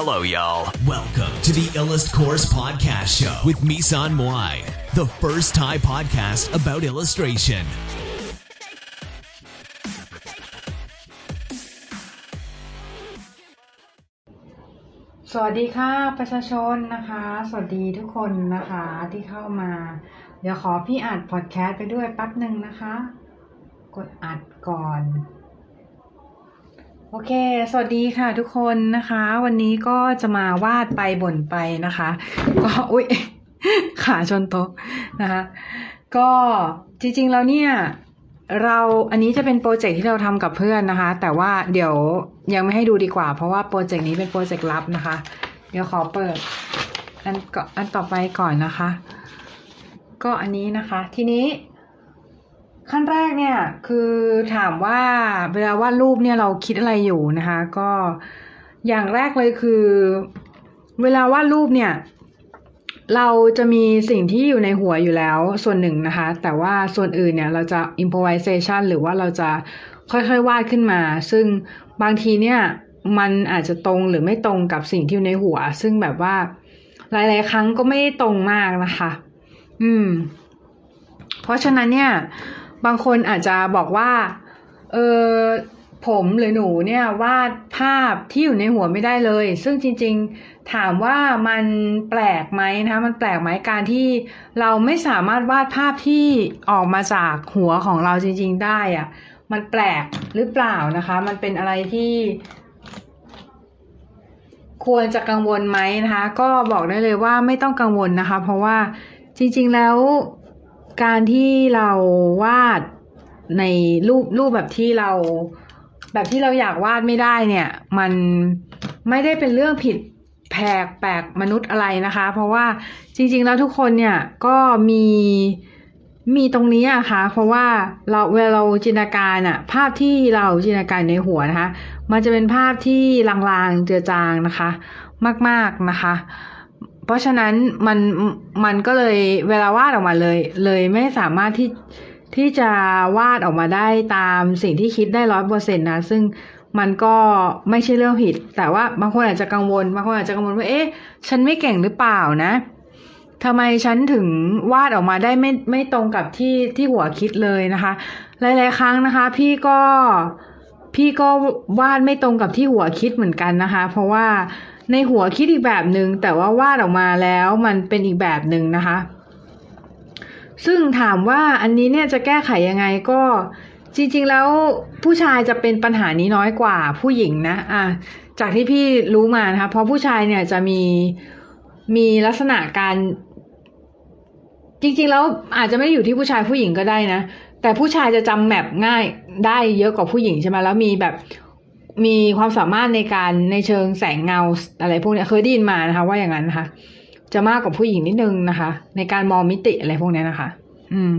Hello, y'all. Welcome to the Illust Course Podcast Show with Misan Moai, the first Thai podcast about illustration. สวัสดีค่ะประชาชนนะคะ สวัสดีทุกคนนะคะที่เข้ามา เดี๋ยวขอพี่อัดพอดแคสต์ไปด้วยแป๊บหนึ่งนะคะ กดอัดก่อน โอเค สวัสดีค่ะทุกคนนะคะ วันนี้ก็จะมาวาดไปบ่นไปนะคะ ก็อุ๊ยขาชนโต๊ะนะคะ ก็จริงๆแล้วเนี่ยเราอันนี้จะเป็นโปรเจกต์ที่เราทำกับเพื่อนนะคะ แต่ว่าเดี๋ยวยังไม่ให้ดูดีกว่า เพราะว่าโปรเจกต์นี้เป็นโปรเจกต์ลับนะคะ เดี๋ยวขอเปิด อันก่อนอันต่อไปก่อนนะคะ ก็อันนี้นะคะ ทีนี้ ขั้นแรกเนี่ยคือถามว่าเวลาวาดรูปเนี่ยเราคิดอะไรอยู่นะคะ ก็อย่างแรกเลยคือ เวลาวาดรูปเนี่ย เราจะมีสิ่งที่อยู่ในหัวอยู่แล้วส่วนหนึ่งนะคะ แต่ว่าส่วนอื่นเนี่ยเราจะ improvisation หรือว่าเราจะค่อยๆวาดขึ้นมา ซึ่งบางทีเนี่ยมันอาจจะตรงหรือไม่ตรงกับสิ่งที่อยู่ในหัว ซึ่งแบบว่าหลาย ๆ ครั้งก็ไม่ตรงมากนะคะ อืม เพราะฉะนั้นเนี่ย บางคนอาจจะบอกว่า เออผมหรือหนูเนี่ยวาดภาพที่อยู่ในหัวไม่ได้เลย ซึ่งจริง ๆถามว่ามันแปลกไหมนะคะมันแปลกไหมการที่เราไม่สามารถวาดภาพที่ออกมาจากหัวของเราจริง ๆ ได้อะมันแปลกหรือเปล่านะคะ มันเป็นอะไรที่ ควรจะกังวลไหมนะคะ ก็บอกได้เลยว่าไม่ต้องกังวลนะคะ เพราะว่าจริง ๆ แล้ว การที่เราวาดในรูปรูปแบบที่เรา แบบที่เราอยากวาดไม่ได้เนี่ย มันไม่ได้เป็นเรื่องผิดแปลกแปลกมนุษย์อะไรนะคะ เพราะว่าจริง ๆ แล้วทุกคนเนี่ยก็มีมีตรงนี้อะคะ่ะ เพราะว่าเราเวลาเราจินตนาการอะภาพที่เราจินตนาการในหัวนะคะ มันจะเป็นภาพที่ลางๆเจือจางนะคะ มากๆนะคะ เพราะฉะนั้นมันมันก็เลยเวลาวาดออกมาเลย เลยไม่สามารถที่ที่จะวาดออกมาได้ตามสิ่งที่คิดได้ร้อยเปอร์เซ็นต์นะ ซึ่งมันก็ไม่ใช่เรื่องผิด แต่ว่าบางคนอาจจะกังวลบางคนอาจจะกังวลว่าเอ๊ะฉันไม่เก่งหรือเปล่านะทำไมฉันถึงวาดออกมาได้ไม่ไม่ตรงกับที่ที่หัวคิดเลยนะคะ หลาย ๆ ครั้งนะคะ พี่ก็พี่ก็วาดไม่ตรงกับที่หัวคิดเหมือนกันนะคะ เพราะว่า ในหัวคิดอีกแบบหนึง่งแต่ว่าวาดออกมาแล้วมันเป็นอีกแบบหนึ่งนะคะ ซึ่งถามว่าอันนี้เนี่ยจะแก้ไขยังไงก็จริงๆแล้วผู้ชายจะเป็นปัญหานี้น้อยกว่าผู้หญิงนะอะจากที่พี่รู้มานะคะเพราะผู้ชายเนี่ยจะมีมีลักษณะการ จริงๆแล้วอาจจะไม่อยู่ที่ผู้ชายผู้หญิงก็ได้นะแต่ผู้ชายจะจำแมปง่ายได้เยอะกว่าผู้หญิงใช่ไหมแล้วมีแบบ มีความสามารถในการในเชิงแสงเงาอะไรพวกนี้เคยได้ยินมานะคะ ว่าอย่างนั้นนะคะ จะมากกว่าผู้หญิงนิดนึงนะคะ ในการมองมิติอะไรพวกนี้นะคะ อืม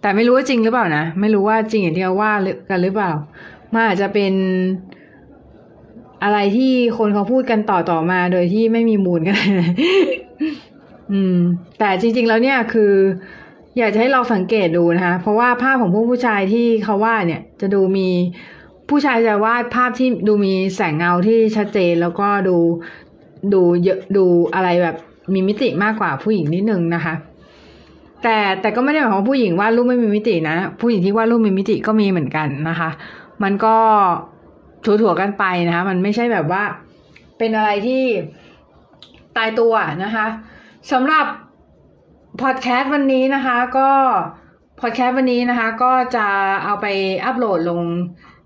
แต่ไม่รู้ว่าจริงหรือเปล่านะไม่รู้ว่าจริงอย่างที่เขาว่ากันหรือเปล่ามันอาจจะเป็นอะไรที่คนเขาพูดกันต่อต่อมาโดยที่ไม่มีมูลกันอืม แต่จริง ๆ แล้วเนี่ยคือ อยากจะให้เราสังเกตดูนะคะ เพราะว่าภาพของพวกผู้ชายที่เขาว่าเนี่ย จะดูมี ผู้ชายจะวาดภาพที่ดูมีแสงเงาที่ชัดเจนแล้วก็ดูดูเยอะดูอะไรแบบมีมิติมากกว่าผู้หญิงนิดนึงนะคะ แต่แต่ก็ไม่ได้หมายความว่าผู้หญิงวาดรูปไม่มีมิตินะผู้หญิงที่วาดรูปมีมิติก็มีเหมือนกันนะคะ มันก็ถั่วๆกันไปนะคะ มันไม่ใช่แบบว่าเป็นอะไรที่ตายตัวนะคะสำหรับพอดแคสต์วันนี้นะคะ ก็พอดแคสต์วันนี้นะคะ ก็จะเอาไปอัปโหลดลง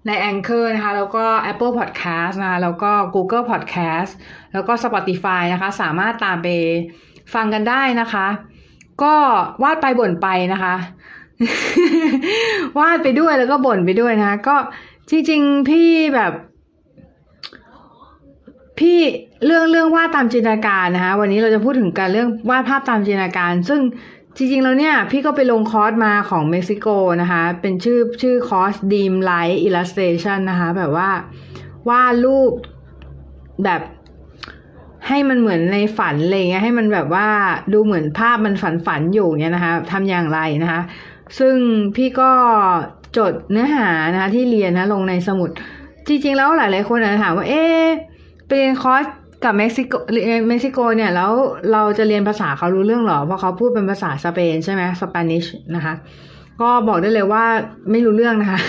ใน Anchor นะคะ แล้วก็ Apple Podcast นะคะ แล้วก็ Google Podcast แล้วก็ Spotify นะคะ สามารถตามไปฟังกันได้นะคะ ก็วาดไปบ่นไปนะคะ วาดไปด้วยแล้วก็บ่นไปด้วยนะคะ ก็จริงๆ พี่แบบ พี่เรื่องเรื่องวาดตามจินตนาการนะคะ วันนี้เราจะพูดถึงการเรื่องวาดภาพตามจินตนาการ ซึ่ง จริงๆแล้วเนี่ย พี่ก็ไปลงคอร์สมาของเม็กซิโกนะคะ เป็นชื่อชื่อคอร์ส Dream Light Illustration นะคะ แบบว่าวาดรูปแบบให้มันเหมือนในฝันอะไรเงี้ยให้มันแบบว่าดูเหมือนภาพมันฝันฝันอยู่เนี่ยนะคะทำอย่างไรนะคะ ซึ่งพี่ก็จดเนื้อหานะคะที่เรียนนะลงในสมุด จริง ๆ แล้วหลาย ๆ คนอาจจะถามว่า เอ๊ะไปเรียนคอร์ส กับเม็กซิโกเม็กซิโกเนี่ยแล้วเราจะเรียนภาษาเขารู้เรื่องหรอ เพราะเขาพูดเป็นภาษาสเปนใช่ไหม Spanish นะคะ ก็บอกได้เลยว่าไม่รู้เรื่องนะคะ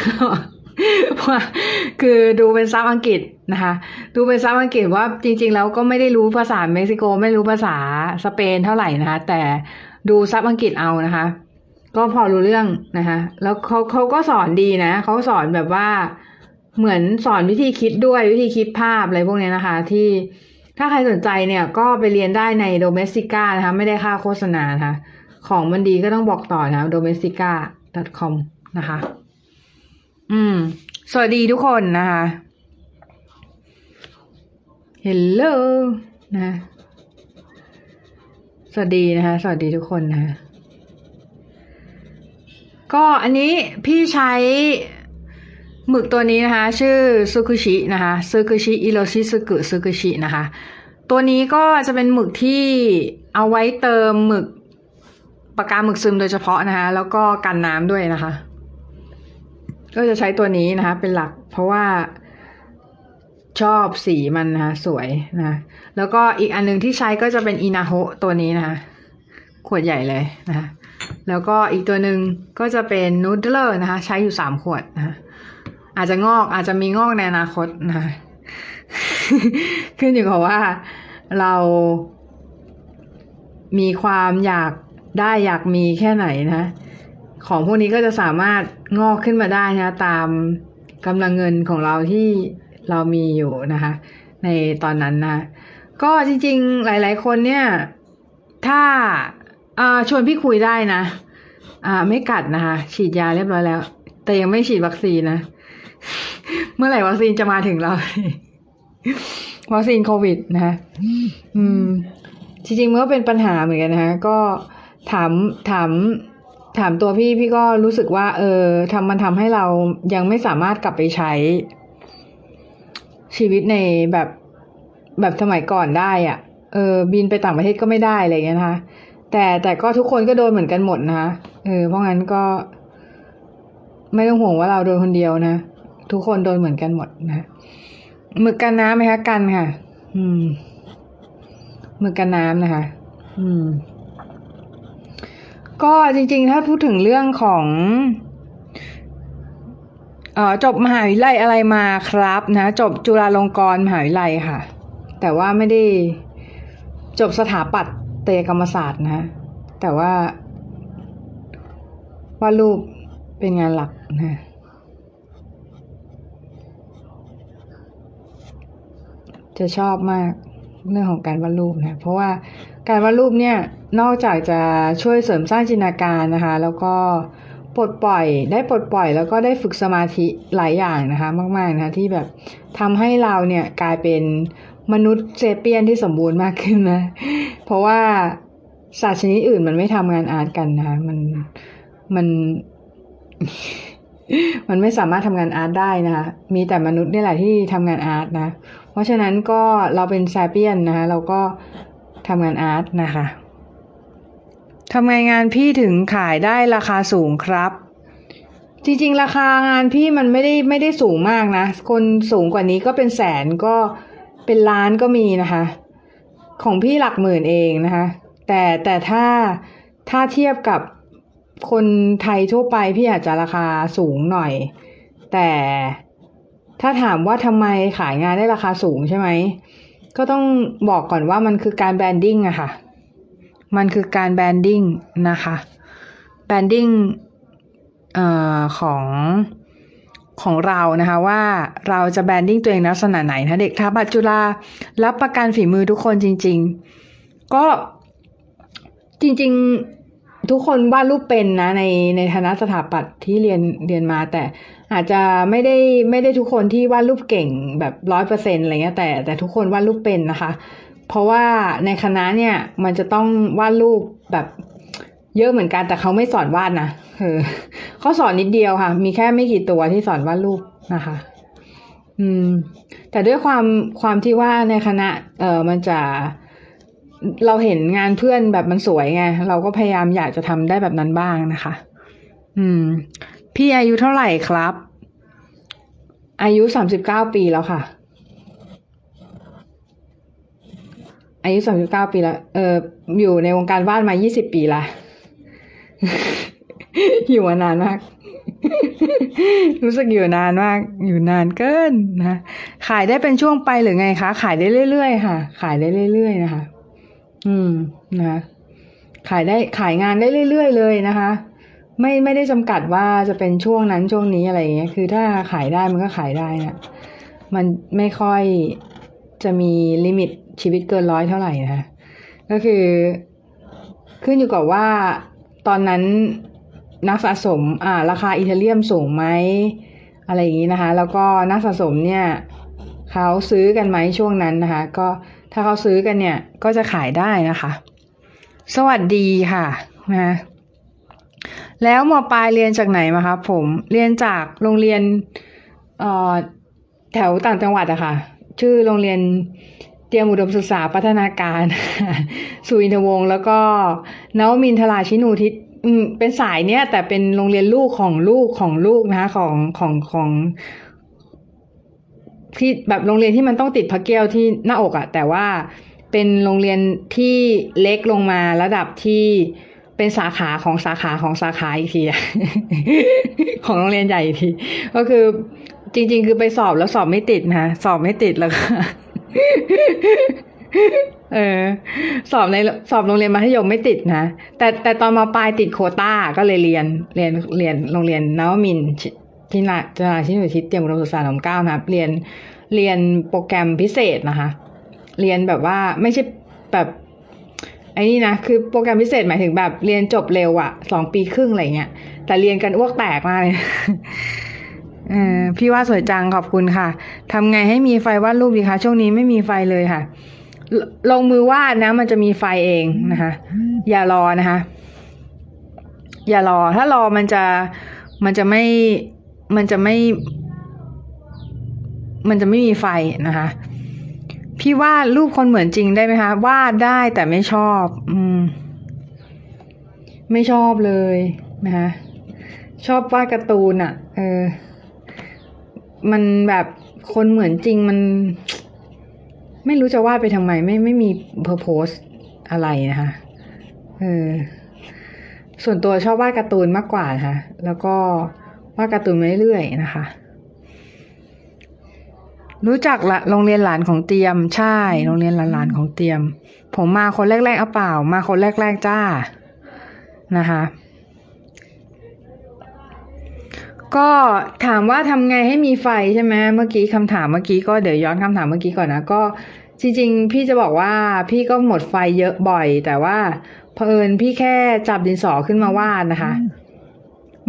ค่ะคือดูเป็นซับอังกฤษนะคะ ดูเป็นซับอังกฤษว่าจริง ๆ แล้วก็ไม่ได้รู้ภาษาเม็กซิโก ไม่รู้ภาษาสเปนเท่าไหร่นะคะ แต่ดูซับอังกฤษเอานะคะ ก็พอรู้เรื่องนะคะ แล้วเขาเขาก็สอนดีนะเขาสอนแบบว่าเหมือนสอนวิธีคิดด้วยวิธีคิดภาพอะไรพวกนี้นะคะ ที่ ถ้าใครสนใจเนี่ยก็ไปเรียนได้ในโดเมสติก้านะคะ ไม่ได้ค่าโฆษณานะคะ ของมันดีก็ต้องบอกต่อนะ domestica.com นะคะ อืม สวัสดีทุกคนนะคะ Hello นะ สวัสดีนะคะ สวัสดีทุกคนนะคะก็อันนี้พี่ใช้ หมึกตัวนี้นะคะ ชื่อซูคุชินะคะซูคุชิอิโรชิซึกุซูคุชินะคะ ตัวนี้ก็จะเป็นหมึกที่เอาไว้เติมหมึกปากกาหมึกซึมโดยเฉพาะนะคะ แล้วก็กันน้ำด้วยนะคะ ก็จะใช้ตัวนี้นะคะ เป็นหลัก เพราะว่าชอบสีมันนะคะ สวยนะแล้วก็อีกอันนึงที่ใช้ก็จะเป็นอินาโฮตัวนี้นะคะ ขวดใหญ่เลยนะคะ แล้วก็อีกตัวหนึ่งก็จะเป็น Noodler นะคะ ใช้อยู่สามขวดนะคะ อาจจะงอกอาจจะมีงอกในอนาคตนะขึ้นอยู่กับว่าเรามีความอยากได้อยากมีแค่ไหนนะ ของพวกนี้ก็จะสามารถงอกขึ้นมาได้นะตามกำลังเงินของเราที่เรามีอยู่นะคะ ในตอนนั้นนะ ก็จริงๆ หลายๆคนเนี่ย ถ้าชวนพี่คุยได้นะ อ่า ไม่กัดนะคะ ฉีดยาเรียบร้อยแล้ว แต่ยังไม่ฉีดวัคซีนนะ เมื่อไหร่วัคซีนจะมาถึงเราวัคซีนโควิดนะคะอืม จริงๆมันก็เป็นปัญหาเหมือนกันนะคะก็ถามถามถามตัวพี่พี่ก็รู้สึกว่า เออทำมันทำให้เรายังไม่สามารถกลับไปใช้ ชีวิตในแบบแบบสมัยก่อนได้อะ่ะ เออ บินไปต่างประเทศก็ไม่ได้อะไรเงี้ยนะคะ แต่แต่ก็ทุกคนก็โดนเหมือนกันหมดนะคะเออ เพราะงั้นก็ ไม่ต้องห่วงว่าเราโดนคนเดียวนะ ทุกคนโดนเหมือนกันหมดนะหมึกกันน้ำไหมคะกันค่ะ อืมหมึกกันน้ำนะคะ อืม ก็จริงๆ ถ้าพูดถึงเรื่องของเอ่อจบมหาวิทยาลัยอะไรมาครับนะ จบจุฬาลงกรณ์มหาวิทยาลัยค่ะ แต่ว่าไม่ได้จบสถาปัตยกรรมศาสตร์นะแต่ว่าวาดรูปเป็นงานหลักนะ จะชอบมากเรื่องของการวาดรูปนะ เพราะว่าการวาดรูปเนี่ยนอกจากจะช่วยเสริมสร้างจินตนาการนะคะ แล้วก็ปลดปล่อยได้ปลดปล่อยแล้วก็ได้ฝึกสมาธิหลายอย่างนะคะ มากๆนะคะที่แบบทำให้เราเนี่ยกลายเป็นมนุษย์เซเปียนที่สมบูรณ์มากขึ้นนะ เพราะว่าสัตว์ชนิดอื่นมันไม่ทำงานอาร์ตกันนะคะมันมัน มันไม่สามารถทำงานอาร์ตได้นะคะ มีแต่มนุษย์นี่แหละที่ทำงานอาร์ตนะ เพราะฉะนั้นก็เราเป็นซาเปียนนะคะ เราก็ทำงานอาร์ตนะคะทำไงงานพี่ถึงขายได้ราคาสูงครับ จริงๆ ราคางานพี่มันไม่ได้ไม่ได้สูงมากนะ คนสูงกว่านี้ก็เป็นแสนก็เป็นล้านก็มีนะคะ ของพี่หลักหมื่นเองนะคะ แต่แต่ถ้าถ้าเทียบกับ คนไทยทั่วไปพี่อาจจะราคาสูงหน่อย แต่ถ้าถามว่าทำไมขายงานได้ราคาสูงใช่ไหม ก็ต้องบอกก่อนว่ามันคือการ branding อะค่ะ มันคือการ branding นะคะ branding เอ่อของของเรานะคะว่าเราจะ branding ตัวเองลักษณะไหนนะเด็กถาปัตย์จุฬารับประกันฝีมือทุกคนจริง ๆ ก็จริง ๆ ทุกคนวาดรูปเป็นนะในในคณะสถาปัตย์ที่เรียนเรียนมาแต่อาจจะไม่ได้ไม่ได้ทุกคนที่วาดรูปเก่งแบบร้อยเปอร์เซ็นอะไรเงี้ยแต่แต่ทุกคนวาดรูปเป็นนะคะ เพราะว่าในคณะเนี่ยมันจะต้องวาดรูปแบบเยอะเหมือนกันแต่เขาไม่สอนวาดนะเออเขาสอนนิดเดียวค่ะ มีแค่ไม่กี่ตัวที่สอนวาดรูปนะคะ อืม แต่ด้วยความความที่ว่าในคณะ เออมันจะ เราเห็นงานเพื่อนแบบมันสวยไง เราก็พยายามอยากจะทำได้แบบนั้นบ้างนะคะ อืม พี่อายุเท่าไหร่ครับ อายุสามสิบเก้าปีแล้วค่ะ อายุสามสิบเก้าปีและเอออยู่ในวงการวาดมายี่สิบปีละอยู่มานานมาก รู้สึกอยู่นานมาก อยู่นานเกินนะ ขายได้เป็นช่วงไปหรือไงคะ ขายได้เรื่อยๆค่ะ ขายได้เรื่อยๆนะคะ อืมนะคะขายได้ขายงานได้เรื่อยๆเลยนะคะ ไม่ไม่ได้จำกัดว่าจะเป็นช่วงนั้นช่วงนี้อะไรอย่างเงี้ย คือถ้าขายได้มันก็ขายได้นะมันไม่ค่อยจะมีลิมิตชีวิตเกินร้อยเท่าไหร่นะก็คือขึ้นอยู่กับว่าตอนนั้นนักสะสมอ่า ราคาอีเทเรียมสูงไหมอะไรอย่างนี้นะคะ แล้วก็นักสะสมเนี่ยเขาซื้อกันไหมช่วงนั้นนะคะ ก็ ถ้าเขาซื้อกันเนี่ย ก็จะขายได้นะคะ สวัสดีค่ะนะแล้วมปลายเรียนจากไหนมาคะผมเรียนจากโรงเรียนแถวต่างจังหวัดอะค่ะ ชื่อโรงเรียนเตรียมอุดมศึกษาพัฒนาการสุวินทวงศ์แล้วก็นวมินทราชินูทิศเป็นสายเนี้ยแต่เป็นโรงเรียนลูกของลูกของลูกนะคะของของของ ที่แบบโรงเรียนที่มันต้องติดพระเกี้ยวที่หน้าอกอะแต่ว่าเป็นโรงเรียนที่เล็กลงมาระดับที่เป็นสาขาของสาขาของสาขาอีกทีของโรงเรียนใหญ่อีกทีก็คือจริง ๆ คือไปสอบแล้วสอบไม่ติดนะสอบไม่ติดแล้วก็เออ สอบในสอบโรงเรียนมัธยมไม่ติดนะแต่แต่ตอนมาปลายติดโคต้าก็เลยเรียนเรียนเรียนโรงเรียนนวมิน ที่นาจนาชินุทิศเตรียมอุดมศึกษาหนอมเก้านะครับเรียนเรียนโปรแกรมพิเศษนะคะ เรียนแบบว่าไม่ใช่แบบไอ้นี่นะคือโปรแกรมพิเศษหมายถึงแบบเรียนจบเร็วอะสองปีครึ่งอะไรเงี้ยแต่เรียนกันอ้วกแตกมากเลยพี่ว่าสวยจังขอบคุณค่ะทำไงให้มีไฟวาดรูปดีคะช่วงนี้ไม่มีไฟเลยค่ะลลงมือวาดนะ มันจะมีไฟเองนะคะ อย่ารอนะคะ อย่ารอ ถ้ารอมันจะมันจะไม่ มันจะไม่ มันจะไม่มีไฟนะคะ พี่วาดรูปคนเหมือนจริงได้ไหมคะวาดได้แต่ไม่ชอบ อืม ไม่ชอบเลยนะคะชอบวาดการ์ตูนอะ่ะ เออ มันแบบคนเหมือนจริงมัน ไม่รู้จะวาดไปทำไม ไม่ไม่มีเพอร์โพสอะไรนะคะเออส่วนตัวชอบวาดการ์ตูนมากกว่านะคะแล้วก็ วาดการ์ตูนมาเรื่อยๆนะคะ รู้จักละโรงเรียนหลานของเตรียม ใช่ โรงเรียนหลานๆของเตรียม ผมมาคนแรกๆเอาเปล่า มาคนแรกๆจ้านะคะก็ถามว่าทำไงให้มีไฟใช่ไหมเมื่อกี้คำถามเมื่อกี้ก็เดี๋ยวย้อนคำถามเมื่อกี้ก่อนนะก็จริง ๆ พี่จะบอกว่าพี่ก็หมดไฟเยอะบ่อย แต่ว่าเผอิญพี่แค่จับดินสอขึ้นมาวาดนะคะ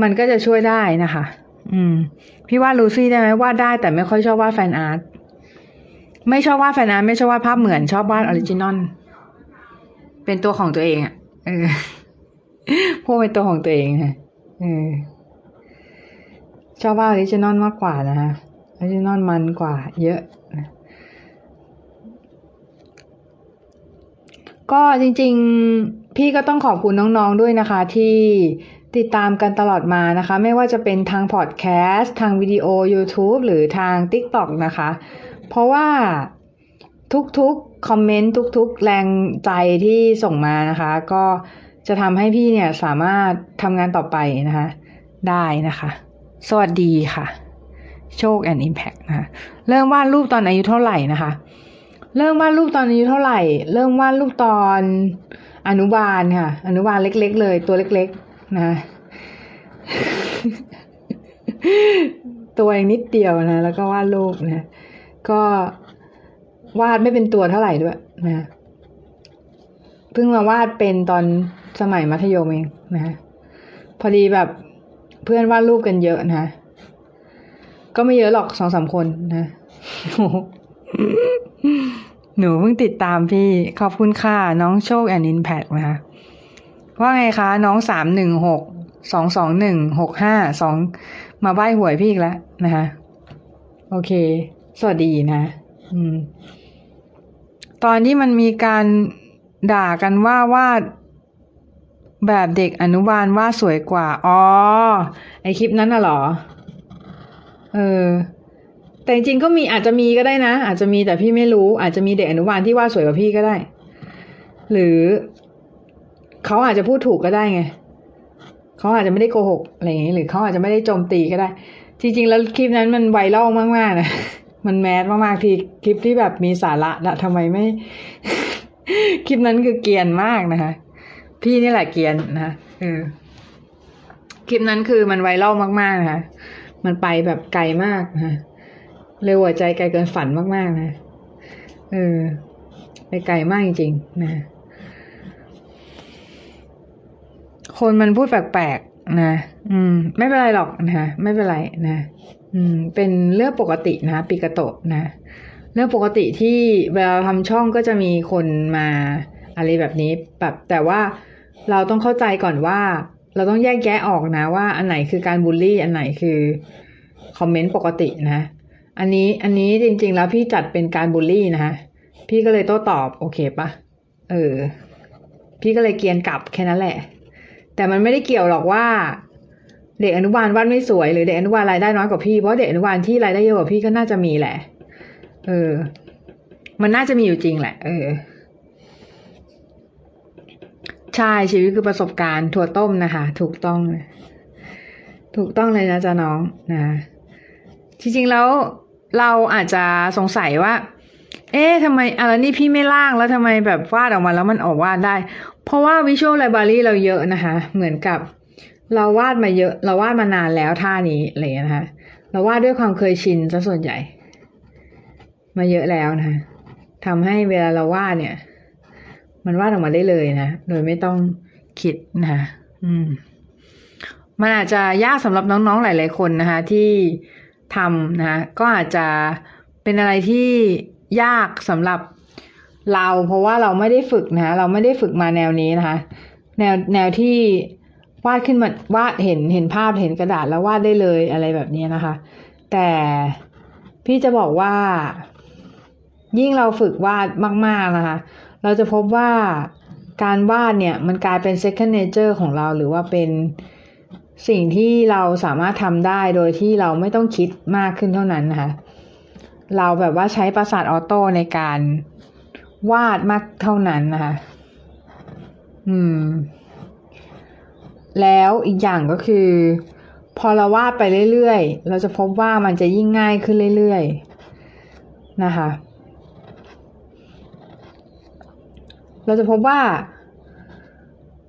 มันก็จะช่วยได้นะคะ อืม พี่วาดลูซี่ได้ไหมวาดได้แต่ไม่ค่อยชอบวาดแฟนอาร์ตไม่ชอบวาด fan art ไม่ชอบวาดภาพเหมือนชอบวาด original เป็นตัวของตัวเองอะค่ะเออพวกเป็นตัวของตัวเองค่ะเออชอบวาด original มากกว่านะคะ original มันกว่า เยอะก็จริง ๆ พี่ก็ต้องขอบคุณน้องๆด้วยนะคะ ที่ ติดตามกันตลอดมานะคะ ไม่ว่าจะเป็นทางพอดแคสต์ทางวิดีโอ YouTube หรือทาง TikTok นะคะ เพราะว่าทุกๆ คอมเมนต์ทุกๆ แรงใจที่ส่งมานะคะ ก็จะทำให้พี่เนี่ยสามารถทำงานต่อไปนะคะ ได้นะคะ สวัสดีค่ะ โชค and impact นะคะเริ่มวาดรูปตอนอายุเท่าไหร่นะคะ เริ่มวาดรูปตอนอายุเท่าไหร่ เริ่มวาดรูปตอนอนุบาลค่ะ อนุบาลเล็ก ๆ เลยตัวเล็ก ๆ นะ ตัวเองนิดเดียวนะ แล้วก็วาดรูปนะ ก็วาดไม่เป็นตัวเท่าไหร่ด้วยนะเพิ่งมาวาดเป็นตอนสมัยมัธยมเองนะ พอดีแบบเพื่อนวาดรูปกันเยอะนะ ก็ไม่เยอะหรอกสองสามคนนะหนูเพิ่งติดตามพี่ ขอบคุณค่ะ น้องโชคแอนินแพกนะคะ ว่าไงคะ น้องสามหนึ่งหกสองสองหนึ่งหกห้าสองมาใบ้หวยพี่อีกแล้วนะคะโอเค สวัสดีนะ อืม ตอนที่มันมีการด่ากันว่าวาดแบบเด็กอนุบาลว่าสวยกว่า อ๋อ ไอคลิปนั้นน่ะเหรอ เออ แต่จริงก็มีอาจจะมีก็ได้นะ อาจจะมีแต่พี่ไม่รู้ อาจจะมีเด็กอนุบาลที่ว่าสวยกว่าพี่ก็ได้ หรือ เขาอาจจะพูดถูกก็ได้ไงเขาอาจจะไม่ได้โกหกอะไรอย่างนี้หรือเขาอาจจะไม่ได้โจมตีก็ได้ จริง ๆ แล้วคลิปนั้นมันไวรัลมากๆนะมันแมสมากๆที่คลิปที่แบบมีสาระละทำไมไม่ คลิปนั้นคือเกียนมากนะคะ พี่นี่แหละเกียนนะคะเออคลิปนั้นคือมันไวรัลมากๆนะคะมันไปแบบไกลมากนะคะเร็วหัวใจไกลเกินฝันมากๆนะเออไปไกลมากจริงๆนะ คนมันพูดแปลกๆนะ อืม ไม่เป็นไรหรอกนะไม่เป็นไรนะ อืม เป็นเรื่องปกตินะปิกโตะนะ เรื่องปกติที่เวลาทำช่องก็จะมีคนมาอะไรแบบนี้แบบแต่ว่าเราต้องเข้าใจก่อนว่า เราต้องแยกแยะออกนะ ว่าอันไหนคือการบูลลี่ อันไหนคือคอมเมนต์ปกตินะ อันนี้อันนี้จริง ๆ แล้วพี่จัดเป็นการบูลลี่นะคะพี่ก็เลยโต้ตอบโอเคปะเออ พี่ก็เลยเกียนกลับแค่นั้นแหละ แต่มันไม่ได้เกี่ยวหรอกว่า เด็กอนุบาลวาดไม่สวย หรือเด็กอนุบาลรายได้น้อยกว่าพี่เพราะเด็กอนุบาลที่รายได้เยอะกว่าพี่ก็น่าจะมีแหละ เออ มันน่าจะมีอยู่จริงแหละ เออใช่ชีวิตคือประสบการณ์ถั่วต้มนะคะ ถูกต้องเลยถูกต้องเลยนะจ๊ะน้องนะจริงๆแล้วเราอาจจะสงสัยว่า เอ๊ะทำไมอะไรนี่พี่ไม่ล่างแล้วทำไมแบบวาดออกมาแล้วมันออกวาดได้ เพราะว่าวิชวลไลบรารีเราเยอะนะคะ เหมือนกับเราวาดมาเยอะ เราวาดมานานแล้วท่านี้อะไรอย่างนี้นะคะ เราวาดด้วยความเคยชินซะส่วนใหญ่ มาเยอะแล้วนะคะทำให้เวลาเราวาดเนี่ย มันวาดออกมาได้เลยนะ โดยไม่ต้องคิดนะคะอืม มันอาจจะยากสำหรับน้องๆหลาย ๆคนนะคะ ที่ทำนะคะก็อาจจะเป็นอะไรที่ยากสำหรับ เราเพราะว่าเราไม่ได้ฝึกนะคะเราไม่ได้ฝึกมาแนวนี้นะคะ แนวแนวที่วาดขึ้นมาวาดเห็นเห็นภาพเห็นกระดาษแล้ววาดได้เลยอะไรแบบนี้นะคะ แต่พี่จะบอกว่า ยิ่งเราฝึกวาดมาก ๆนะคะ เราจะพบว่าการวาดเนี่ยมันกลายเป็น second nature ของเราหรือว่าเป็นสิ่งที่เราสามารถทำได้โดยที่เราไม่ต้องคิดมากขึ้นเท่านั้นนะคะ เราแบบว่าใช้ประสาทออโต้ในการ วาดมากเท่านั้นนะคะอืม แล้วอีกอย่างก็คือ พอเราวาดไปเรื่อยๆ เราจะพบว่ามันจะยิ่งง่ายขึ้นเรื่อยๆ นะคะ เราจะพบว่า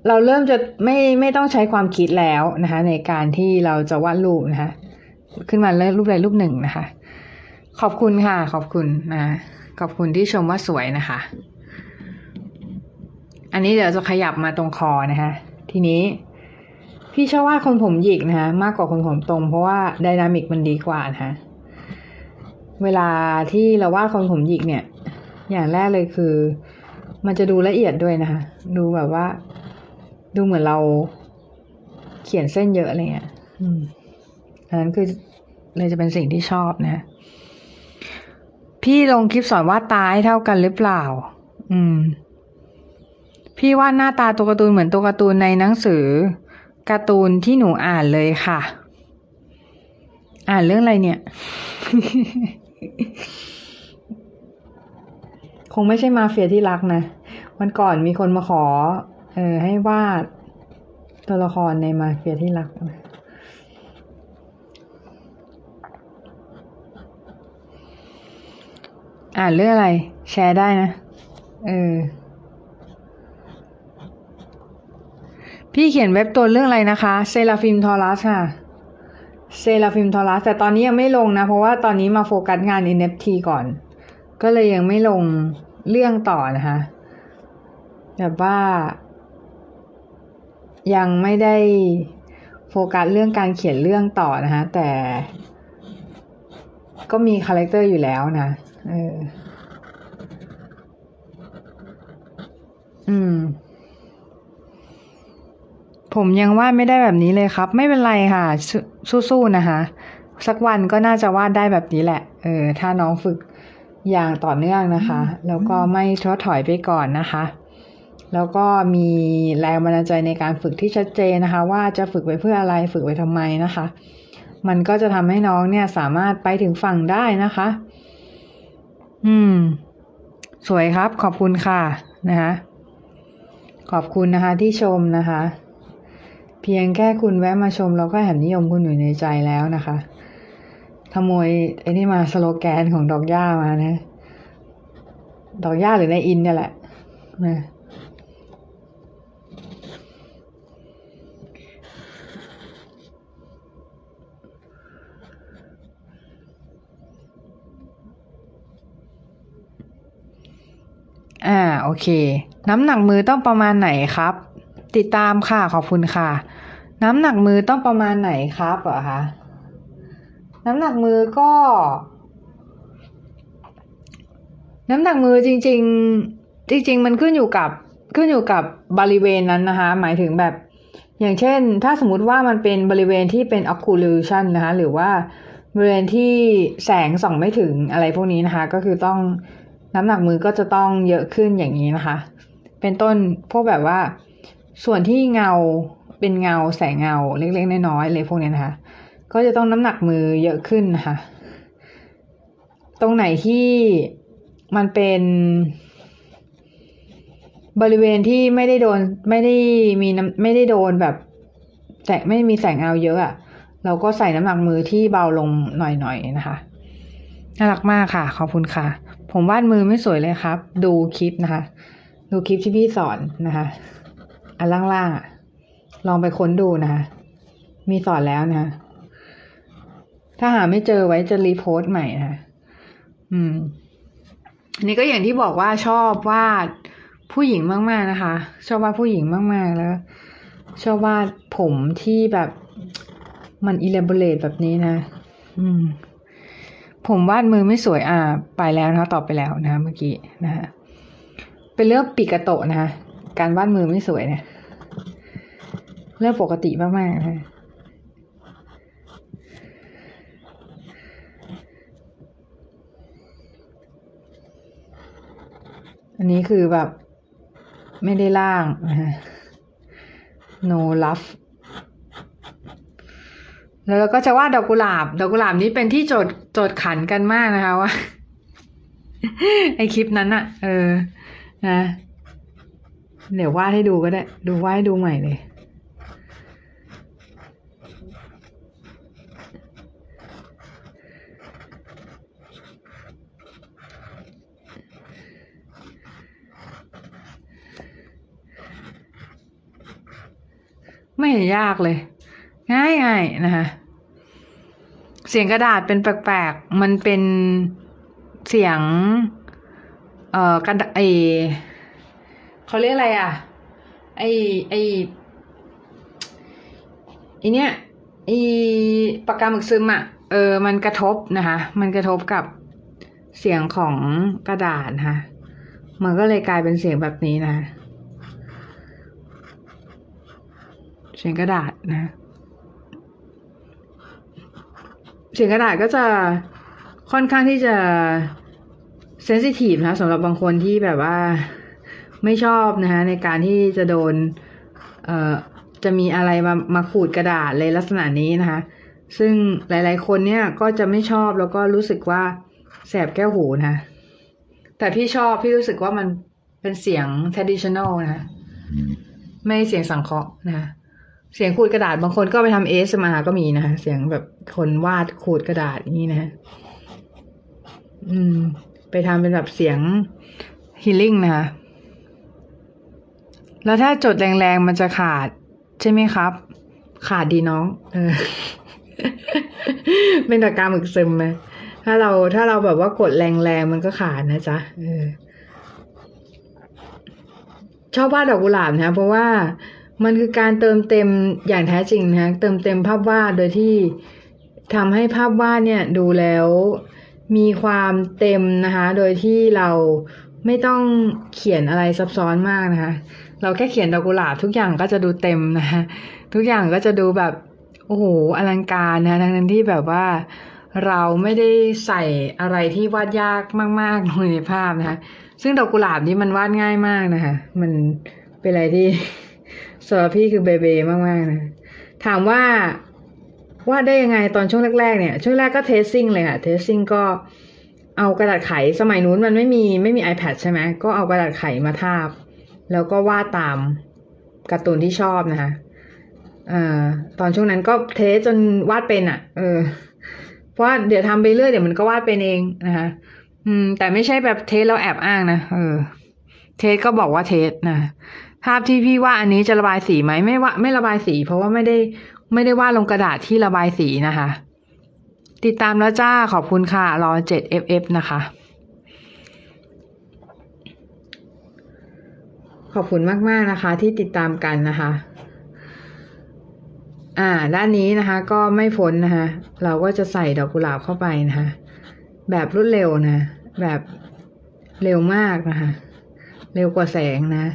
เราเริ่มจะไม่ไม่ต้องใช้ความคิดแล้วนะคะ ในการที่เราจะวาดรูปนะคะ ขึ้นมาเลือกรูปใดรูปหนึ่งนะคะ ขอบคุณค่ะ ขอบคุณนะ ขอบคุณที่ชมว่าสวยนะคะ อันนี้เดี๋ยวจะขยับมาตรงคอนะคะ ทีนี้พี่ชอบวาดคนผมหยิกนะคะ มากกว่าคนผมตรง เพราะว่าไดนามิกมันดีกว่านะคะเวลาที่เราวาดคนผมหยิกเนี่ย อย่างแรกเลยคือ มันจะดูละเอียดด้วยนะคะ ดูแบบว่า ดูเหมือนเราเขียนเส้นเยอะอะไรเงี้ย อืมอันนั้นคือเลยจะเป็นสิ่งที่ชอบนะ พี่ลงคลิปสอนวาดตาให้เท่ากันหรือเปล่า อืม พี่วาดหน้าตาตัวการ์ตูนเหมือนตัวการ์ตูนในหนังสือการ์ตูนที่หนูอ่านเลยค่ะ อ่านเรื่องอะไรเนี่ย คงไม่ใช่มาเฟียที่รักนะวันก่อนมีคนมาขอ เออ ให้วาดตัวละครในมาเฟียที่รักนะ อ่านเรื่องอะไร แชร์ได้นะ เออ พี่เขียนเว็บตูนเรื่องอะไรนะคะเซราฟิมทอรัสค่ะเซราฟิมทอรัสแต่ตอนนี้ยังไม่ลงนะ เพราะว่าตอนนี้มาโฟกัสงาน NFT ก่อน ก็เลยยังไม่ลงเรื่องต่อนะคะ แบบว่า ยังไม่ได้โฟกัสเรื่องการเขียนเรื่องต่อนะคะแต่ก็มี character อยู่แล้วนะ เออ อืม ผมยังวาดไม่ได้แบบนี้เลยครับ ไม่เป็นไรค่ะ สู้ๆนะคะ สักวันก็น่าจะวาดได้แบบนี้แหละ เออ ถ้าน้องฝึกอย่างต่อเนื่องนะคะ แล้วก็ไม่ท้อถอยไปก่อนนะคะ แล้วก็มีแรงบันดาลใจในการฝึกที่ชัดเจนนะคะ ว่าจะฝึกไปเพื่ออะไรฝึกไปทำไมนะคะ มันก็จะทำให้น้องเนี่ยสามารถไปถึงฝั่งได้นะคะ อืม สวยครับ ขอบคุณค่ะนะคะขอบคุณนะคะ ที่ชมนะคะ เพียงแค่คุณแวะมาชม เราก็แห่นิยมคุณอยู่ในใจแล้วนะคะขโมยไอ้นี่มาสโลแกนของดอกย่ามานะ ดอกย่าหรือในอินเนี่ยแหละนะอ่า โอเค น้ำหนักมือต้องประมาณไหนครับ ติดตามค่ะขอบคุณค่ะ น้ำหนักมือต้องประมาณไหนครับเหรอคะน้ำหนักมือก็ น้ำหนักมือจริง ๆ จริง ๆ มันขึ้นอยู่กับขึ้นอยู่กับบริเวณนั้นนะคะ หมายถึงแบบ อย่างเช่น ถ้าสมมติว่ามันเป็นบริเวณที่เป็น occlusion นะคะ หรือว่าบริเวณที่แสงส่องไม่ถึงอะไรพวกนี้นะคะ ก็คือต้อง น้ำหนักมือก็จะต้องเยอะขึ้นอย่างนี้นะคะ เป็นต้นพวกแบบว่า ส่วนที่เงาเป็นเงาแสงเงาเล็กๆน้อยๆอะไรพวกนี้นะคะ ก็จะต้องน้ำหนักมือเยอะขึ้นนะคะ ตรงไหนที่มันเป็นบริเวณที่ไม่ได้โดนไม่ได้มีน้ำไม่ได้โดนแบบแสงไม่มีแสงเงาเยอะอะ่ะ เราก็ใส่น้ำหนักมือที่เบาลงหน่อยๆนะคะน่ารักมากค่ะ ขอบคุณค่ะ ผมวาดมือไม่สวยเลยครับ ดูคลิปนะคะ ดูคลิปที่พี่สอนนะคะ อันล่างๆอะลองไปค้นดูนะคะ มีสอนแล้วนะคะ ถ้าหาไม่เจอไว้จะ repost ใหม่นะคะอืมอันนี้ก็อย่างที่บอกว่าชอบวาดผู้หญิงมากๆนะคะ ชอบวาดผู้หญิงมากๆแล้ว ชอบวาดผมที่แบบมัน elaborate แบบนี้นะ อืม ผมวาดมือไม่สวยอ่าไปแล้วนะตอบไปแล้วนะเมื่อกี้นะคะเป็นเรื่องปิกโตะนะคะการวาดมือไม่สวยเนี่ยเรื่องปกติมากๆนะคะอันนี้คือแบบไม่ได้ล่างนะฮะ no love แล้วเราก็จะวาดดอกกุหลาบ ดอกกุหลาบนี้เป็นที่โจทย์โจทย์ขันกันมากนะคะว่าไอคลิปนั้นอะเออ นะ เดี๋ยววาดให้ดูก็ได้ ดูวาดให้ดูใหม่เลย ไม่เห็นยากเลย ง่ายง่ายนะคะเสียงกระดาษเป็นแปลกๆ มันเป็นเสียง เอ่อกระดาษไอเขาเรียกอะไรอะ ไอไอไอเนี้ยไอปากกาหมึกซึมอะ เออ มันกระทบนะคะ มันกระทบกับเสียงของกระดาษนะคะมันก็เลยกลายเป็นเสียงแบบนี้นะ เสียงกระดาษนะ เสียงกระดาษก็จะค่อนข้างที่จะเซนซิทีฟนะสำหรับบางคนที่แบบว่าไม่ชอบนะคะในการที่จะโดนเอ่อจะมีอะไรมามาขูดกระดาษเลยลักษณะนี้นะคะ ซึ่งหลาย ๆ คนเนี่ยก็จะไม่ชอบแล้วก็รู้สึกว่าแสบแก้วหูนะ แต่พี่ชอบพี่รู้สึกว่ามันเป็นเสียง traditional นะคะไม่เสียงสังเคราะห์นะคะ เสียงขูดกระดาษบางคนก็ไปทำเอสมาก็มีนะคะเสียงแบบคนวาดขูดกระดาษอย่างนี้นะฮะอืม ไปทำเป็นแบบเสียงฮีลิ่งนะคะแล้วถ้าจดแรงๆมันจะขาด ใช่ไหมครับ ขาดดีน้อง เออ เป็นตากาหมึกซึมไหมถ้าเราถ้าเราแบบว่ากดแรงๆมันก็ขาดนะจ๊ะเออชอบวาดดอกกุหลาบนะเพราะว่า มันคือการเติมเต็มอย่างแท้จริงนะเติมเต็มภาพวาดโดยที่ทำให้ภาพวาดเนี่ยดูแล้วมีความเต็มนะคะ โดยที่เราไม่ต้องเขียนอะไรซับซ้อนมากนะคะ เราแค่เขียนดอกกุหลาบทุกอย่างก็จะดูเต็มนะคะทุกอย่างก็จะดูแบบโอ้โหอลังการนะทั้งนั้นที่แบบว่าเราไม่ได้ใส่อะไรที่วาดยากมากๆลงในภาพนะคะ ซึ่งดอกกุหลาบนี้มันวาดง่ายมากนะคะ มันเป็นอะไรที่ สำหรับพี่คือเบเบมากๆนะถามว่าวาดได้ยังไงตอนช่วงแรกๆเนี่ย ช่วงแรกก็เทสซิ่งเลยค่ะเทสซิ่งก็เอากระดาษไขสมัยนู้นมันไม่มีไม่มี iPad ใช่ไหมก็เอากระดาษไขมาทาบ แล้วก็วาดตามการ์ตูนที่ชอบนะคะอตอนช่วงนั้นก็ trace จนวาดเป็นอะ่ะ เออ เพราะเดี๋ยวทำไปเรื่อยเดี๋ยวมันก็วาดเป็นเองนะคะอืม แต่ไม่ใช่แบบ trace แล้วแอบอ้างนะเออ trace ก็บอกว่า trace นะ ภาพที่พี่วาดอันนี้จะระบายสีไหมไม่ว่าไม่ระบายสี เพราะว่าไม่ได้ไม่ได้วาดลงกระดาษที่ระบายสีนะคะ ติดตามแล้วจ้าขอบคุณค่ะรอ 7FF นะคะ ขอบคุณมากๆนะคะ ที่ติดตามกันนะคะ อ่า ด้านนี้นะคะ ก็ไม่พ้นนะคะ เราก็จะใส่ดอกกุหลาบเข้าไปนะคะ แบบรวดเร็วนะ แบบเร็วมากนะคะ เร็วกว่าแสงนะ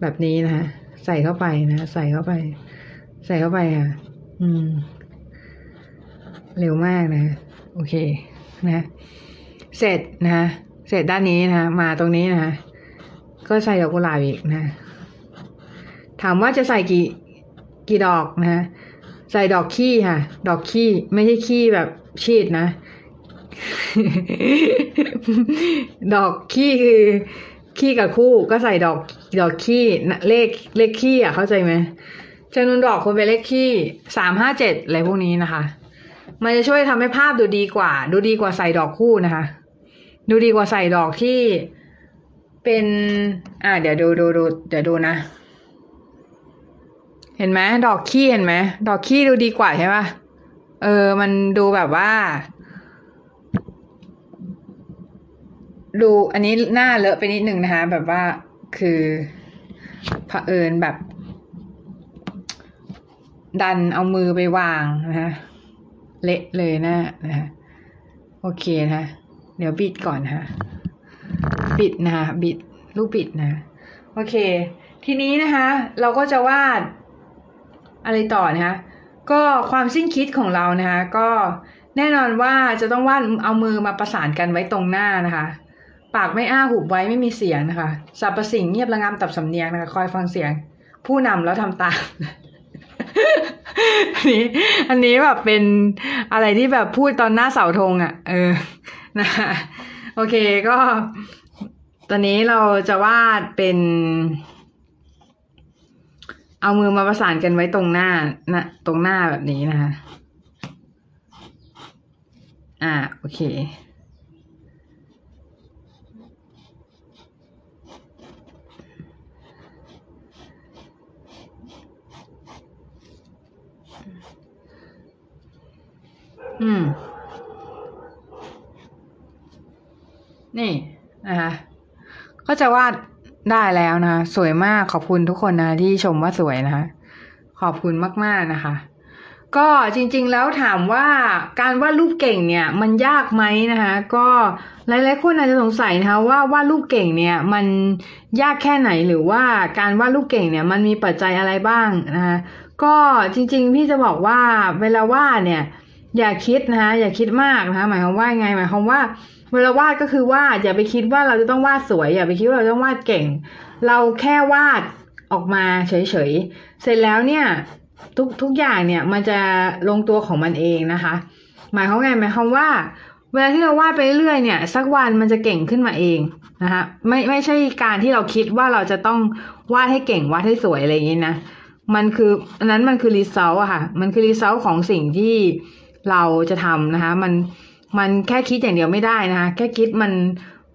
แบบนี้นะคะใส่เข้าไปนะใส่เข้าไป ใส่เข้าไปค่ะ อืม เร็วมากนะ โอเคนะ เสร็จนะคะเสร็จด้านนี้นะคะมาตรงนี้นะคะก็ใส่ดอกกุหลาบอีกนะถามว่าจะใส่กี่กี่ดอกนะใส่ดอกขี้ค่ะ ดอกขี้ไม่ใช่ขี้แบบชีดนะ ดอกขี้คือ ขี้กับคู่ก็ใส่ดอกดอกขี้เลขเลขขี้อะเข้าใจไหมจำนวนดอกควรเป็นเลขขี้สามห้าเจ็ดอะไรพวกนี้นะคะ มันจะช่วยทำให้ภาพดูดีกว่า ดูดีกว่าใส่ดอกคู่นะคะ ดูดีกว่าใส่ดอกที่เป็น อ่าเดี๋ยวดูดูดูเดี๋ยวดูนะ เห็นไหมดอกขี้เห็นไหมดอกขี้ดูดีกว่าใช่ปะเออ มันดูแบบว่า ดูอันนี้หน้าเลอะไปนิดนึงนะคะ แบบว่าคือเผอิญแบบ ดันเอามือไปวางนะคะเละเลยนะนะคะโอเคนะคะเดี๋ยวบิดก่อนนะะบิดนะคะบิดลูกบิดนะโอเค ทีนี้นะคะ เราก็จะวาดอะไรต่อนะคะก็ความสิ้นคิดของเรานะคะ ก็แน่นอนว่าจะต้องวาดเอามือมาประสานกันไว้ตรงหน้านะคะ ปากไม่อ้าหุบไว้ไม่มีเสียงนะคะสรรพสิ่งเงียบระงับตับสำเนียงนะคะคอยฟังเสียง ผู้นำแล้วทำตามอันนี้อันนี้แบบเป็นอะไรที่แบบพูดตอนหน้าเสาธงอะ่ะ เออนะคะโอเคก็ ตอนนี้เราจะวาดเป็น เอามือมาประสานกันไว้ตรงหน้านะตรงหน้าแบบนี้นะคะ อ่า โอเค อืม นี่นะคะก็จะวาดได้แล้วนะคะสวยมากขอบคุณทุกคนนะที่ชมว่าสวยนะคะขอบคุณมากๆนะคะ ก็จริงๆแล้วถามว่าการวาดรูปเก่งเนี่ย มันยากไหมนะคะก็หลายๆคนอาจจะสงสัยนะคะว่าวาดรูปเก่งเนี่ย มันยากแค่ไหนหรือว่าการวาดรูปเก่งเนี่ย มันมีปัจจัยอะไรบ้างนะคะก็จริงๆพี่จะบอกว่าเวลาวาดเนี่ย อย่าคิดนะคะอย่าคิดมากนะคะหมายความว่าไงหมายความว่าเวลาวาดก็คือวาดอย่าไปคิดว่าเราจะต้องวาดสวย อย่าไปคิดว่าเราต้องวาดเก่ง เราแค่วาดออกมาเฉยๆเสร็จแล้วเนี่ยทุกทุกอย่างเนี่ยมันจะลงตัวของมันเองนะคะ หมายความไงหมายความว่า เวลาที่เราวาดไปเรื่อยเนี่ยสักวันมันจะเก่งขึ้นมาเองนะคะไม่ไม่ใช่การที่เราคิดว่าเราจะต้องวาดให้เก่งวาดให้สวยอะไรอย่างนี้นะมันคืออันนั้นมันคือ result อะค่ะ มันคือ result ของสิ่งที่ เราจะทำนะคะ มันมันแค่คิดอย่างเดียวไม่ได้นะคะ แค่คิดมัน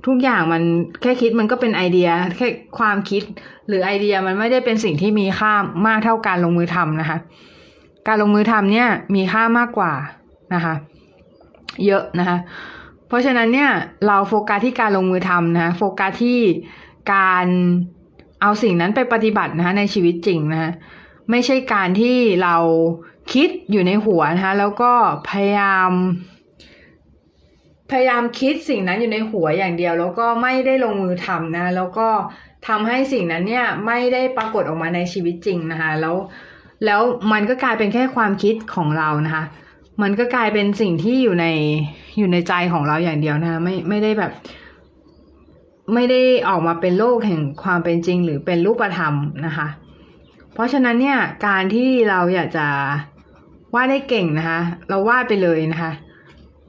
ทุกอย่างมันแค่คิดมันก็เป็นไอเดีย แค่ความคิดหรือไอเดียมันไม่ได้เป็นสิ่งที่มีค่ามากเท่าการลงมือทำนะคะ การลงมือทำเนี่ยมีค่ามากกว่านะคะ เยอะนะคะ เพราะฉะนั้นเนี่ยเราโฟกัสที่การลงมือทำนะคะโฟกัสที่การเอาสิ่งนั้นไปปฏิบัตินะคะในชีวิตจริงนะคะไม่ใช่การที่เรา คิดอยู่ในหัวนะคะแล้วก็พยายาม พยายามคิดสิ่งนั้นอยู่ในหัวอย่างเดียว แล้วก็ไม่ได้ลงมือทำนะแล้วก็ทำให้สิ่งนั้นเนี่ยไม่ได้ปรากฏออกมาในชีวิตจริงนะคะแล้วแล้วมันก็กลายเป็นแค่ความคิดของเรานะคะ มันก็กลายเป็นสิ่งที่อยู่ในอยู่ในใจของเราอย่างเดียวนะคะไม่ไม่ได้แบบ ไม่ได้ออกมาเป็นโลกแห่งความเป็นจริง หรือเป็นรูปธรรมนะคะ เพราะฉะนั้นเนี่ยการที่เราอยากจะ วาดได้เก่งนะคะ เราวาดไปเลยนะคะ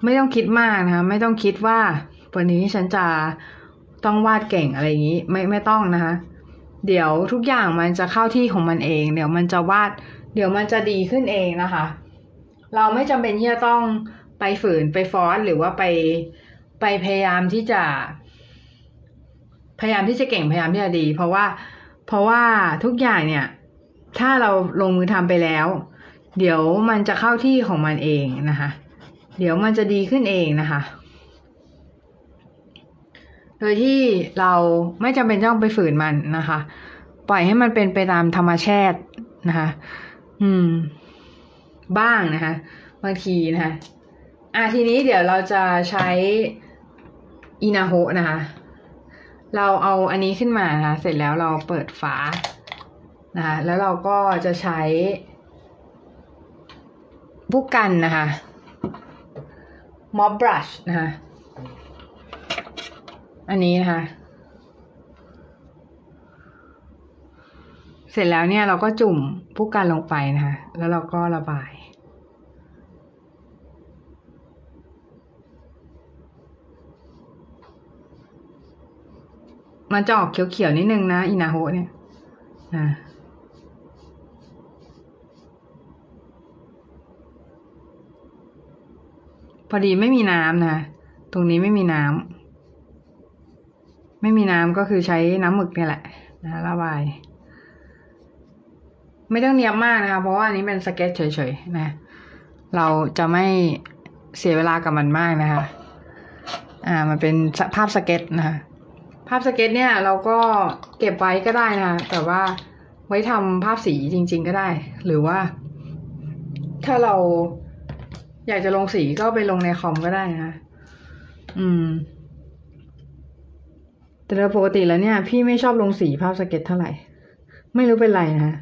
ไม่ต้องคิดมากนะคะ ไม่ต้องคิดว่าวันนี้ฉันจะต้องวาดเก่งอะไรอย่างนี้ ไม่ไม่ต้องนะคะ เดี๋ยวทุกอย่างมันจะเข้าที่ของมันเอง เดี๋ยวมันจะวาด เดี๋ยวมันจะดีขึ้นเองนะคะ เราไม่จำเป็นที่จะต้องไปฝืนไปฟอสหรือว่าไปไปพยายามที่จะ พยายามที่จะเก่งพยายามที่จะดี เพราะว่าเพราะว่าทุกอย่างเนี่ย ถ้าเราลงมือทำไปแล้ว เดี๋ยวมันจะเข้าที่ของมันเองนะคะ เดี๋ยวมันจะดีขึ้นเองนะคะ โดยที่เราไม่จำเป็นต้องไปฝืนมันนะคะ ปล่อยให้มันเป็นไปตามธรรมชาตินะคะ อืม บ้างนะคะ บางทีนะคะ อะทีนี้เดี๋ยวเราจะใช้อินาโฮนะคะ เราเอาอันนี้ขึ้นมานะคะ เสร็จแล้วเราเปิดฝานะคะ แล้วเราก็จะใช้ บุกกันนะคะมอบบรัชนะคะอันนี้นะคะ เสร็จแล้วเนี่ยเราก็จุ่มผู้กันลงไปนะคะ แล้วเราก็ระบาย มันจะออกเขียวๆนิดนึงนะอินาโฮเนี่ยนะ พอดีไม่มีน้ำนะ ตรงนี้ไม่มีน้ำ ไม่มีน้ำก็คือใช้น้ำหมึกเนี่ยแหละนะระบาย ไม่ต้องเนียบมากนะคะเพราะว่าอันนี้เป็นสเก็ตเฉยๆนะ เราจะไม่เสียเวลากับมันมากนะคะ อ่า มันเป็นภาพสเก็ตนะคะ ภาพสเก็ตเนี่ย เราก็เก็บไว้ก็ได้นะแต่ว่าไว้ทำภาพสีจริง ๆ ก็ได้ หรือว่า ถ้าเรา อยากจะลงสีก็ไปลงในคอมก็ได้นะอืม แต่ปกติแล้วเนี่ย พี่ไม่ชอบลงสีภาพสเก็ตเท่าไหร่ ไม่รู้เป็นไรนะ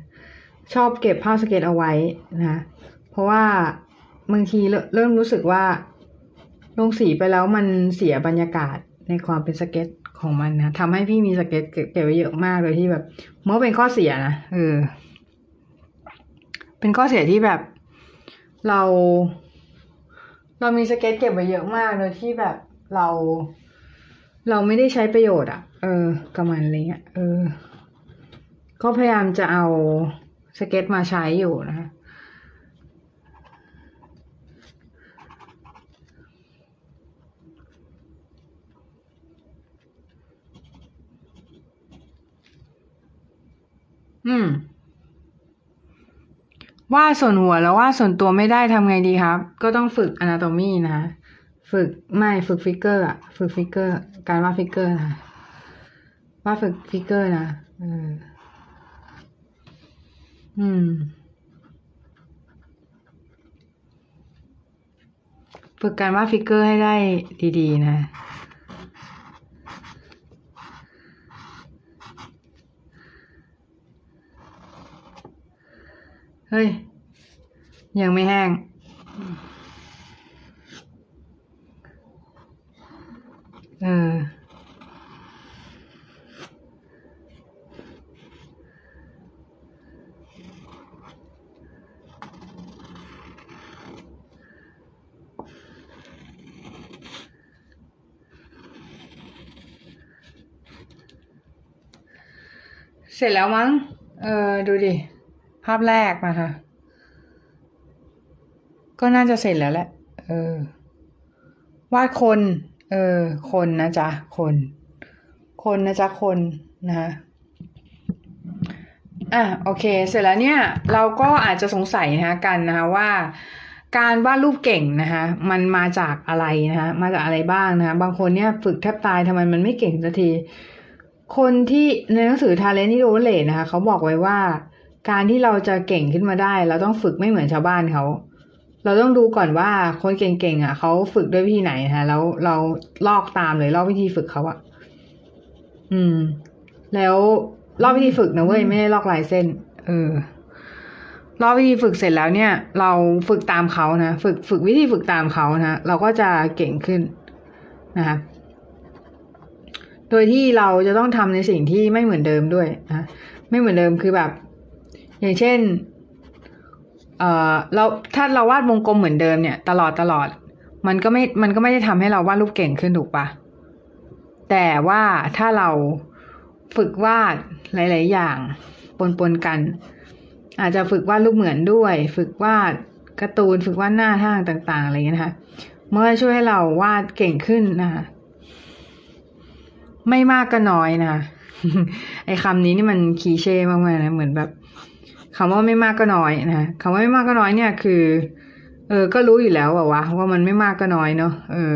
ชอบเก็บภาพสเก็ตเอาไว้นะเพราะว่าบางทีเริ่มรู้สึกว่า ลงสีไปแล้วมันเสียบรรยากาศในความเป็นสเก็ตของมันนะทำให้พี่มีสเก็ตเก็บไว้เยอะมากเลยที่แบบมันเป็นข้อเสียนะเออเป็นข้อเสียที่แบบเรา เรามีสเก็ตเก็บไว้เยอะมากโดยที่แบบเรา เราไม่ได้ใช้ประโยชน์อะ่ะเออกับมันอะไรเงี้ยเออ ก็พยายามจะเอาสเก็ตมาใช้อยู่นะอืม วาดส่วนหัวแล้ววาดส่วนตัวไม่ได้ทำไงดีครับ ก็ต้องฝึก anatomy นะ ฝึกไม่ฝึก figure อะฝึก figure การวาด figure นะวาดฝึก figure นะเอออืม ฝึกการวาด figure ให้ได้ดีๆ นะ เฮ้ยยังไม่แห้งเภาพแรกนะคะ ก็น่าจะเสร็จแล้วแหละ เออ วาดคน เออ คนนะจ๊ะ คน คนนะจ๊ะ คนนะคะอะโอเค เสร็จแล้วเนี่ย เราก็อาจจะสงสัยนะคะกันนะคะว่า การวาดรูปเก่งนะคะมันมาจากอะไรนะคะมาจากอะไรบ้างนะคะบางคนเนี่ยฝึกแทบตายทำไมมันไม่เก่งสักที คนที่ในหนังสือ Talent ที่โอเลนะคะเขาบอกไว้ว่า การที่เราจะเก่งขึ้นมาได้ เราต้องฝึกไม่เหมือนชาวบ้านเขา เราต้องดูก่อนว่าคนเก่งๆอะเขาฝึกด้วยวิธีไหนนะคะแล้วเราลอกตามเลยลอกวิธีฝึกเขาอะ อืม แล้วลอกวิธีฝึกนะเว้ยไม่ได้ลอกลายเส้น เออลอกวิธีฝึกเสร็จแล้วเนี่ย เราฝึกตามเขานะฝึกฝึกวิธีฝึกตามเขานะเราก็จะเก่งขึ้นนะคะโดยที่เราจะต้องทำในสิ่งที่ไม่เหมือนเดิมด้วยนะไม่เหมือนเดิมคือแบบ อย่างเช่นเอ่อเราถ้าเราวาดวงกลมเหมือนเดิมเนี่ย ตลอดตลอด มันก็ไม่มันก็ไม่ได้ทำให้เราวาดรูปเก่งขึ้นถูกปะแต่ว่าถ้าเราฝึกวาดหลาย ๆ อย่างปนๆกัน อาจจะฝึกวาดรูปเหมือนด้วย ฝึกวาดการ์ตูนฝึกวาดหน้าทางต่าง ๆ อะไรอย่างเงี้ยนะคะเมื่อช่วยให้เราวาดเก่งขึ้นนะคะไม่มากก็น้อยนะคะไอ้คำนี้นี่มันคีเช่มากๆนะเหมือนแบบ คำว่าไม่มากก็น้อยนะคำว่าไม่มากก็น้อยเนี่ยคือ เออ ก็รู้อยู่แล้วว่าว่ามันไม่มากก็น้อยเนาะเออ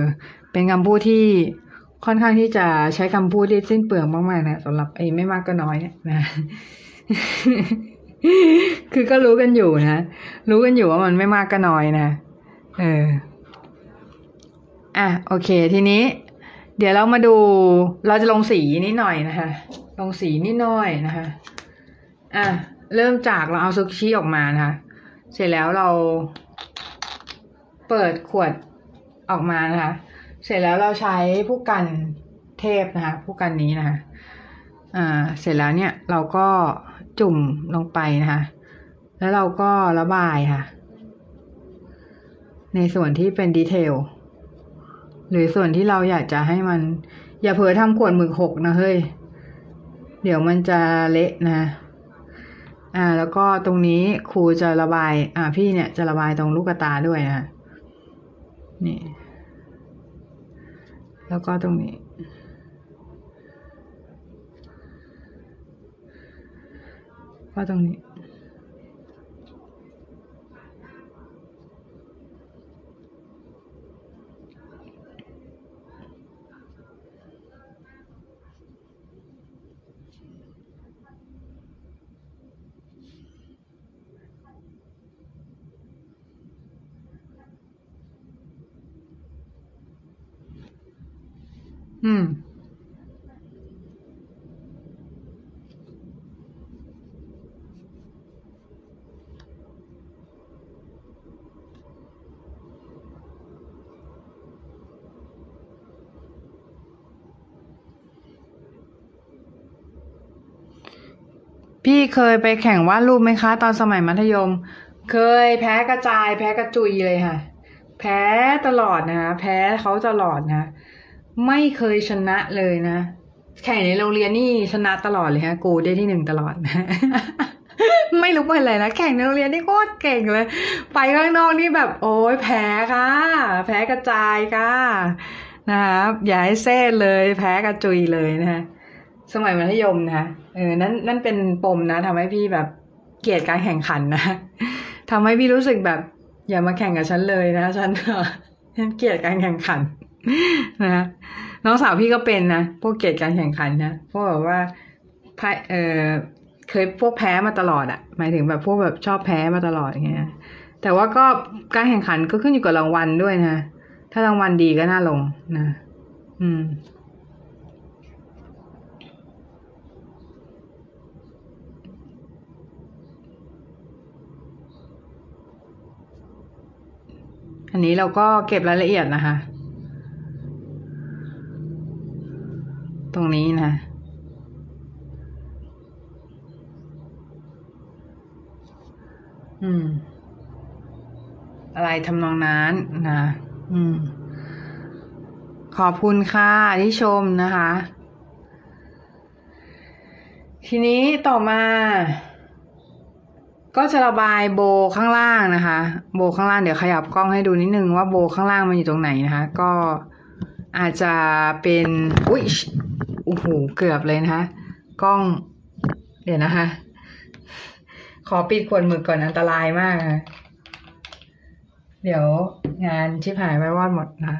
เป็นคำพูดที่ค่อนข้างที่จะใช้คำพูดที่สิ้นเปลืองมากๆนะสำหรับไอ้ไม่มากก็น้อยเนี่ยนะ คือก็รู้กันอยู่นะ รู้กันอยู่ว่ามันไม่มากก็น้อยนะเออ อะโอเค ทีนี้ เดี๋ยวเรามาดู เราจะลงสีนิดหน่อยนะคะลงสีนิดหน่อยนะคะ อะ เริ่มจากเราเอาซุกชิออกมานะคะ เสร็จแล้วเราเปิดขวดออกมานะคะ เสร็จแล้วเราใช้ผู้กันเทพนะคะ ผู้กันนี้นะคะอ่าเสร็จแล้วเนี่ยเราก็จุ่มลงไปนะคะ แล้วเราก็ระบายค่ะ ในส่วนที่เป็นดีเทลหรือส่วนที่เราอยากจะให้มัน อย่าเผลอทำขวดหมึกหกนะเฮ้ย เดี๋ยวมันจะเละนะ อ่า แล้วก็ตรงนี้ครูจะระบาย อ่า พี่เนี่ยจะระบายตรงลูกตาด้วยนะนี่ แล้วก็ตรงนี้ ก็ตรงนี้ อืม พี่เคยไปแข่งวาดรูปไหมคะ ตอนสมัยมัธยม เคยแพ้กระจาย แพ้กระจุยเลยค่ะ แพ้ตลอดนะคะแพ้เขาตลอดนะ ไม่เคยชนะเลยนะ แข่งในโรงเรียนนี่ชนะตลอดเลยฮะ กูได้ที่หนึ่งตลอดนะไม่รู้เป็นอะไรนะแข่งในโรงเรียนนี่โคตรเก่งเลย ไปข้างนอกนี่แบบ โอ้ยแพ้ค่ะ แพ้กระจายค่ะนะครับอย่าให้เซ่เลย แพ้กระจุยเลยนะฮะสมัยมัธยมนะคะเออนั่นนั่นเป็นปมนะทำให้พี่แบบเกลียดการแข่งขันนะทำให้พี่รู้สึกแบบ อย่ามาแข่งกับฉันเลยนะฉันฉันเกลียดการแข่งขัน นะน้องสาวพี่ก็เป็นนะพวกเกลียดการแข่งขันนะพวกแบบว่าพเออเคยพวกแพ้มาตลอดอะหมายถึงแบบพวกแบบชอบแพ้มาตลอดอย่างเงี้ยแต่ว่าก็การแข่งขันก็ขึ้นอยู่กับรางวัลด้วยนะ ถ้ารางวัลดีก็น่าลงนะ อืมอันนี้เราก็เก็บรายละเอียดนะคะ ตรงนี้นะอืม อะไรทำนองนั้นนะอืม ขอบคุณค่ะที่ชมนะคะ ทีนี้ต่อมา ก็จะระบายโบข้างล่างนะคะ โบข้างล่างเดี๋ยวขยับกล้องให้ดูนิดนึงว่าโบข้างล่างมันอยู่ตรงไหนนะคะ ก็อาจจะเป็น อุ้ย โอ้โหเกือบเลยนะคะ กล้อง เดี๋ยวนะคะ ขอปิดขวดหมึกก่อนอันตรายมากนะเดี๋ยวงานชิบหายไปวอดหมดนะ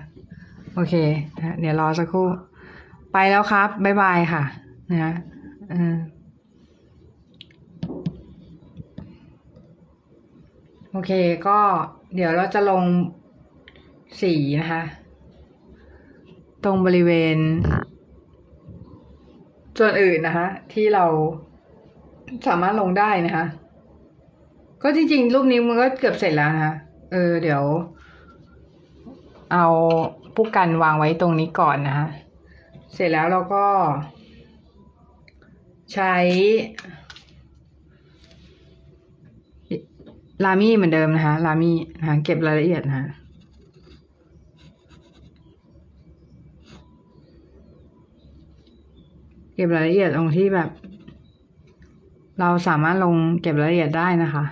โอเคนะเดี๋ยวรอสักครู่ ไปแล้วครับบ๊ายบายค่ะ นะอืมโอเค ก็เดี๋ยวเราจะลงสีนะคะ ตรงบริเวณ ส่วนอื่นนะคะที่เราสามารถลงได้นะคะ ก็จริงๆ รูปนี้มันก็เกือบเสร็จแล้วนะคะเออ เดี๋ยว เอาผู้กันวางไว้ตรงนี้ก่อนนะคะเสร็จแล้วเราก็ ใช้ ลามี่เหมือนเดิมนะคะ ลามี่นะคะเก็บรายละเอียดนะคะ เก็บรายละเอียดตรงที่แบบ เราสามารถลงเก็บรายละเอียดได้นะคะ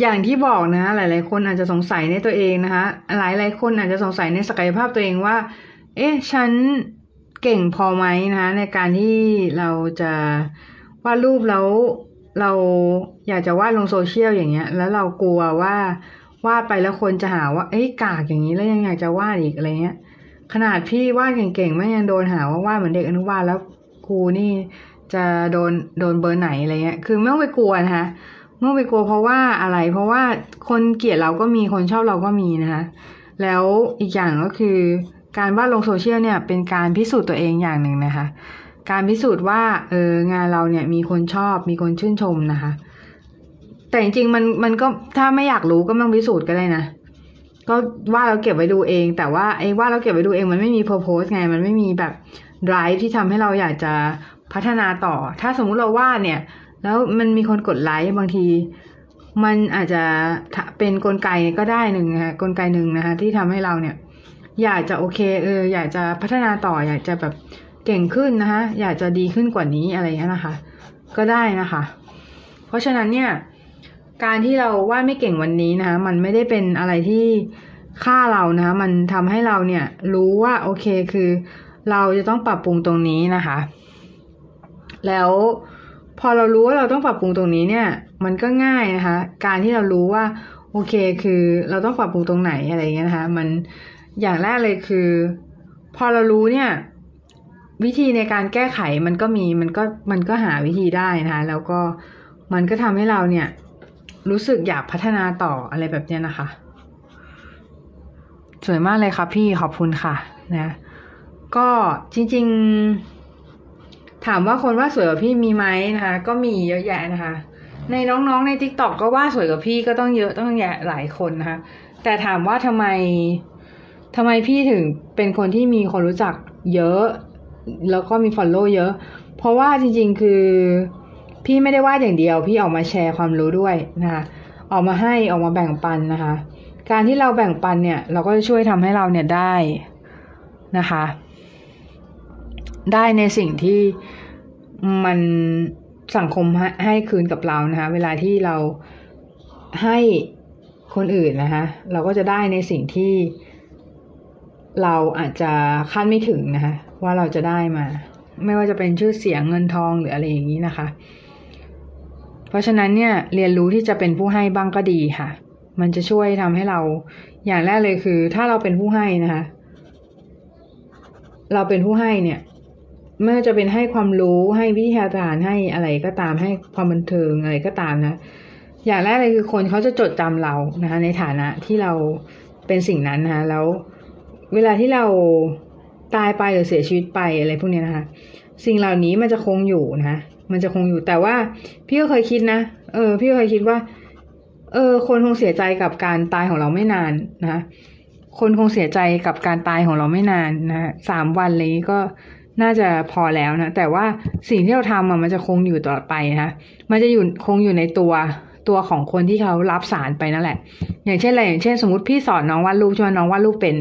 อย่างที่บอกนะหลาย ๆ คนอาจจะสงสัยในตัวเองนะคะ หลายหลายคนอาจจะสงสัยในศักยภาพตัวเองว่า เอ๊ะ ฉันเก่งพอไหมนะคะในการที่เราจะวาดรูปแล้ว เราอยากจะวาดลงโซเชียลอย่างเงี้ย แล้วเรากลัวว่าวาดไปแล้วคนจะหาว่าเอ้ยกากอย่างนี้แล้วยังอยากจะวาดอีกอะไรเงี้ย ขนาดพี่วาดเก่งๆไม่ยังโดนหาว่าวาดเหมือนเด็กอนุบาลแล้วครูนี่จะโดนโดนเบอร์ไหนอะไรเงี้ย คือไม่ต้องไปกลัวนะคะไม่ต้องไปกลัวเพราะว่าอะไร เพราะว่าคนเกลียดเราก็มีคนชอบเราก็มีนะคะแล้วอีกอย่างก็คือการวาดลงโซเชียลเนี่ยเป็นการพิสูจน์ตัวเองอย่างหนึ่งนะคะ การพิสูจน์ว่าเอองานเราเนี่ยมีคนชอบมีคนชื่นชมนะคะ แต่จริงๆมันมันก็ถ้าไม่อยากรู้ก็ไม่ต้องพิสูจน์ก็ได้นะก็ว่าเราเก็บไว้ดูเอง แต่ว่าไอ้ว่าเราเก็บไว้ดูเองมันไม่มี purpose ไง มันไม่มีแบบ drive ที่ทำให้เราอยากจะพัฒนาต่อ ถ้าสมมุติเราวาดเนี่ย แล้วมันมีคนกดไลค์บางที มันอาจจะเป็นนกลไกก็ได้หนึ่งนะคะกลไกหนึ่งนะคะที่ทำให้เราเนี่ย อยากจะโอเคเอออยากจะพัฒนาต่อ อยากจะแบบ เก่งขึ้นนะคะ อยากจะดีขึ้นกว่านี้อะไรอย่างเงี้ยนะคะ ก็ได้นะคะ เพราะฉะนั้นเนี่ย การที่เราวาดไม่เก่งวันนี้นะคะ มันไม่ได้เป็นอะไรที่ฆ่าเรานะคะ มันทำให้เราเนี่ย รู้ว่าโอเคคือ เราจะต้องปรับปรุงตรงนี้นะคะ แล้วพอเรารู้ว่าเราต้องปรับปรุงตรงนี้เนี่ย มันก็ง่ายนะคะ การที่เรารู้ว่า โอเคคือเราต้องปรับปรุงตรงไหนอะไรเงี้ยนะคะ มันอย่างแรกเลยคือ พอเรารู้เนี่ย วิธีในการแก้ไขมันก็มีมันก็มันก็หาวิธีได้นะคะแล้วก็มันก็ทำให้เราเนี่ย รู้สึกอยากพัฒนาต่ออะไรแบบเนี้ยนะคะ สวยมากเลยค่ะพี่ขอบคุณค่ะนะก็จริง ๆ ถามว่าคนวาดสวยกว่าพี่มีไหมนะคะ ก็มีเยอะแยะนะคะ ในน้องๆใน TikTok ก็วาดสวยกว่าพี่ก็ต้องเยอะต้องแยะหลายคนนะคะ แต่ถามว่าทำไมทำไมพี่ถึงเป็นคนที่มีคนรู้จักเยอะ แล้วก็มี follow เยอะ เพราะว่าจริง ๆ คือพี่ไม่ได้วาดอย่างเดียว พี่ออกมาแชร์ความรู้ด้วยนะคะออกมาให้ออกมาแบ่งปันนะคะ การที่เราแบ่งปันเนี่ย เราก็จะช่วยทำให้เราเนี่ยได้นะคะ ได้ในสิ่งที่มันสังคมให้คืนกับเรานะคะ เวลาที่เราให้คนอื่นนะคะ เราก็จะได้ในสิ่งที่เราอาจจะคาดไม่ถึงนะคะ ว่าเราจะได้มา ไม่ว่าจะเป็นชื่อเสียงเงินทองหรืออะไรอย่างนี้นะคะ เพราะฉะนั้นเนี่ยเรียนรู้ที่จะเป็นผู้ให้บ้างก็ดีค่ะ มันจะช่วยทำให้เราอย่างแรกเลยคือ ถ้าเราเป็นผู้ให้นะคะ เราเป็นผู้ให้เนี่ยไม่ว่าจะเป็นให้ความรู้ให้วิทยาทานให้อะไรก็ตามให้ความบันเทิงอะไรก็ตามนะ อย่างแรกเลยคือคนเขาจะจดจำเรานะคะ ในฐานะที่เราเป็นสิ่งนั้นนะคะแล้วเวลาที่เรา ตายไปหรือเสียชีวิตไปอะไรพวกนี้นะคะ สิ่งเหล่านี้มันจะคงอยู่นะ มันจะคงอยู่แต่ว่า พี่ก็เคยคิดนะ เออ พี่ก็เคยคิดว่า เออ คนคงเสียใจกับการตายของเราไม่นานนะคนคงเสียใจกับการตายของเราไม่นานนะสามวันอะไรนี้ก็น่าจะพอแล้วนะ แต่ว่าสิ่งที่เราทำมันจะคงอยู่ต่อไปนะคะมันจะอยู่คงอยู่ในตัวตัวของคนที่เขารับสารไปนั่นแหละ อย่างเช่นอะไรอย่างเช่น สมมติพี่สอนน้องวาดรูปใช่ไหมน้องวาดรูปเป็น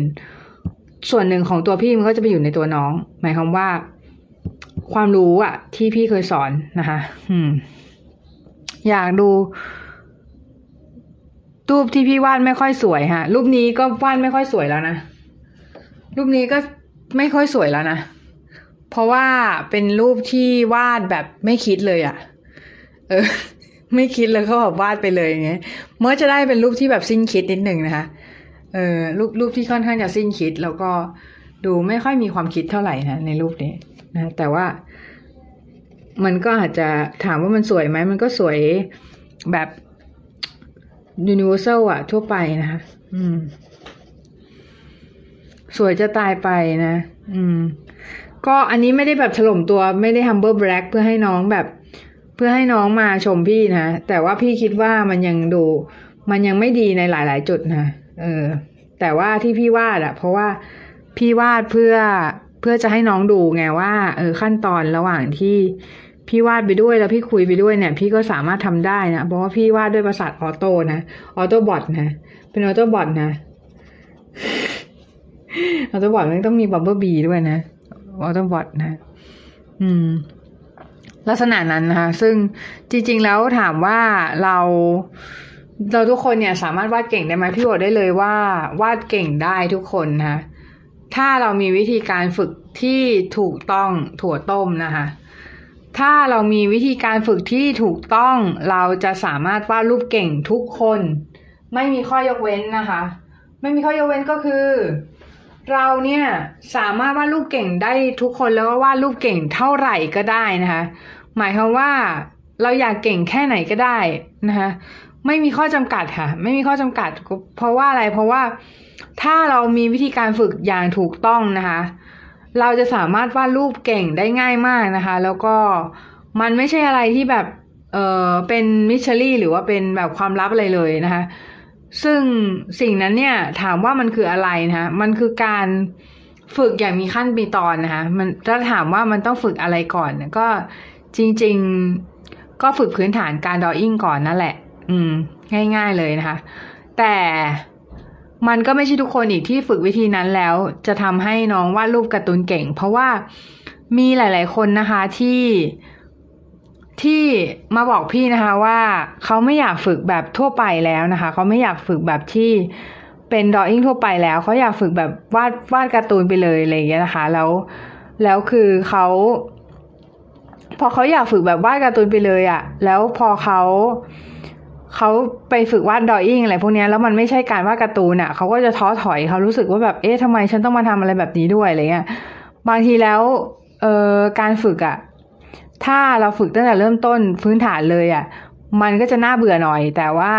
ส่วนหนึ่งของตัวพี่มันก็จะไปอยู่ในตัวน้อง หมายความว่า ความรู้อะที่พี่เคยสอนนะคะอืม อยากดูรูปที่พี่วาดไม่ค่อยสวยฮะรูปนี้ก็วาดไม่ค่อยสวยแล้วนะรูปนี้ก็ไม่ค่อยสวยแล้วนะเพราะว่าเป็นรูปที่วาดแบบไม่คิดเลยอะ่ะ เออ ไม่คิดเลยก็แบบวาดไปเลยอย่างเงี้ยเมื่อจะได้เป็นรูปที่แบบสิ้นคิดนิดหนึ่งนะคะ เออรูปรูปที่ค่อนข้างจะสิ้นคิด แล้วก็ดูไม่ค่อยมีความคิดเท่าไหร่นะในรูปนี้นะแต่ว่ามันก็อาจจะถามว่ามันสวยไหม มันก็สวยแบบ universal อะทั่วไปนะคะอืม สวยจะตายไปนะ อืม ก็อันนี้ไม่ได้แบบถล่มตัวไม่ได้ humble brag เพื่อให้น้องแบบ เพื่อให้น้องมาชมพี่นะ แต่ว่าพี่คิดว่ามันยังดู มันยังไม่ดีในหลาย ๆ จุดนะ เออ แต่ว่าที่พี่วาดอะเพราะว่าพี่วาดเพื่อเพื่อจะให้น้องดูไงว่า เออขั้นตอนระหว่างที่พี่วาดไปด้วยแล้วพี่คุยไปด้วยเนี่ย พี่ก็สามารถทำได้นะเพราะว่าพี่วาดด้วยประสาทออโต้นะAutobot นะเป็น Autobot นะ Autobot มันต้องมี Bumblebee ด้วยนะ Autobot นะ อืม ลักษณะนั้นนะคะ ซึ่งจริง ๆ แล้วถามว่าเรา เราทุกคนเนี่ยสามารถวาดเก่งได้ไหมพี่บอกได้เลยว่าวาดเก่งได้ทุกคนนะคะถ้าเรามีวิธีการฝึกที่ถูกต้องถั่วต้มนะคะถ้าเรามีวิธีการฝึกที่ถูกต้องเราจะสามารถวาดรูปเก่งทุกคน ไม่มีข้อยกเว้นนะคะ ไม่มีข้อยกเว้นก็คือ เราเนี่ยสามารถวาดรูปเก่งได้ทุกคนแล้วก็วาดรูปเก่งเท่าไหร่ก็ได้นะคะ หมายความว่าเราอยากเก่งแค่ไหนก็ได้นะคะ ไม่มีข้อจำกัดค่ะ ไม่มีข้อจำกัด เพราะว่าอะไรเพราะว่าถ้าเรามีวิธีการฝึกอย่างถูกต้องนะคะ เราจะสามารถวาดรูปเก่งได้ง่ายมากนะคะ แล้วก็มันไม่ใช่อะไรที่แบบเออเป็นมิชชัรี่หรือว่าเป็นแบบความลับอะไรเลยนะคะ ซึ่งสิ่งนั้นเนี่ยถามว่ามันคืออะไรนะคะมันคือการฝึกอย่างมีขั้นมีตอนนะคะ มันถ้าถามว่ามันต้องฝึกอะไรก่อนก็จริง ๆ ก็ฝึกพื้นฐานการดออิ่งก่อนนั่นแหละ อืม ง่าย ๆเลยนะคะ แต่มันก็ไม่ใช่ทุกคนอีกที่ฝึกวิธีนั้นแล้ว จะทำให้น้องวาดรูปการ์ตูนเก่ง เพราะว่ามีหลาย ๆ คนนะคะที่ที่มาบอกพี่นะคะว่าเขาไม่อยากฝึกแบบทั่วไปแล้วนะคะ เขาไม่อยากฝึกแบบที่เป็นดออิ่งทั่วไปแล้ว เขาอยากฝึกแบบวาดวาดการ์ตูนไปเลยอะไรอย่างเงี้ยนะคะ แล้วแล้วคือเขาพอเขาอยากฝึกแบบวาดการ์ตูนไปเลยอะ่ะแล้วพอเขา เขาไปฝึกวาดดอยอิ่งอะไรพวกนี้แล้วมันไม่ใช่การวาดการ์ตูนอะ่ะเขาก็จะท้อถอยเขารู้สึกว่าแบบเอ๊ะทำไมฉันต้องมาทำอะไรแบบนี้ด้วยอะไรเงี้ยบางทีแล้วเอ่อการฝึกอะ่ะถ้าเราฝึกตั้งแต่เริ่มต้นพื้นฐานเลยอะ่ะมันก็จะน่าเบื่อหน่อย แต่ว่า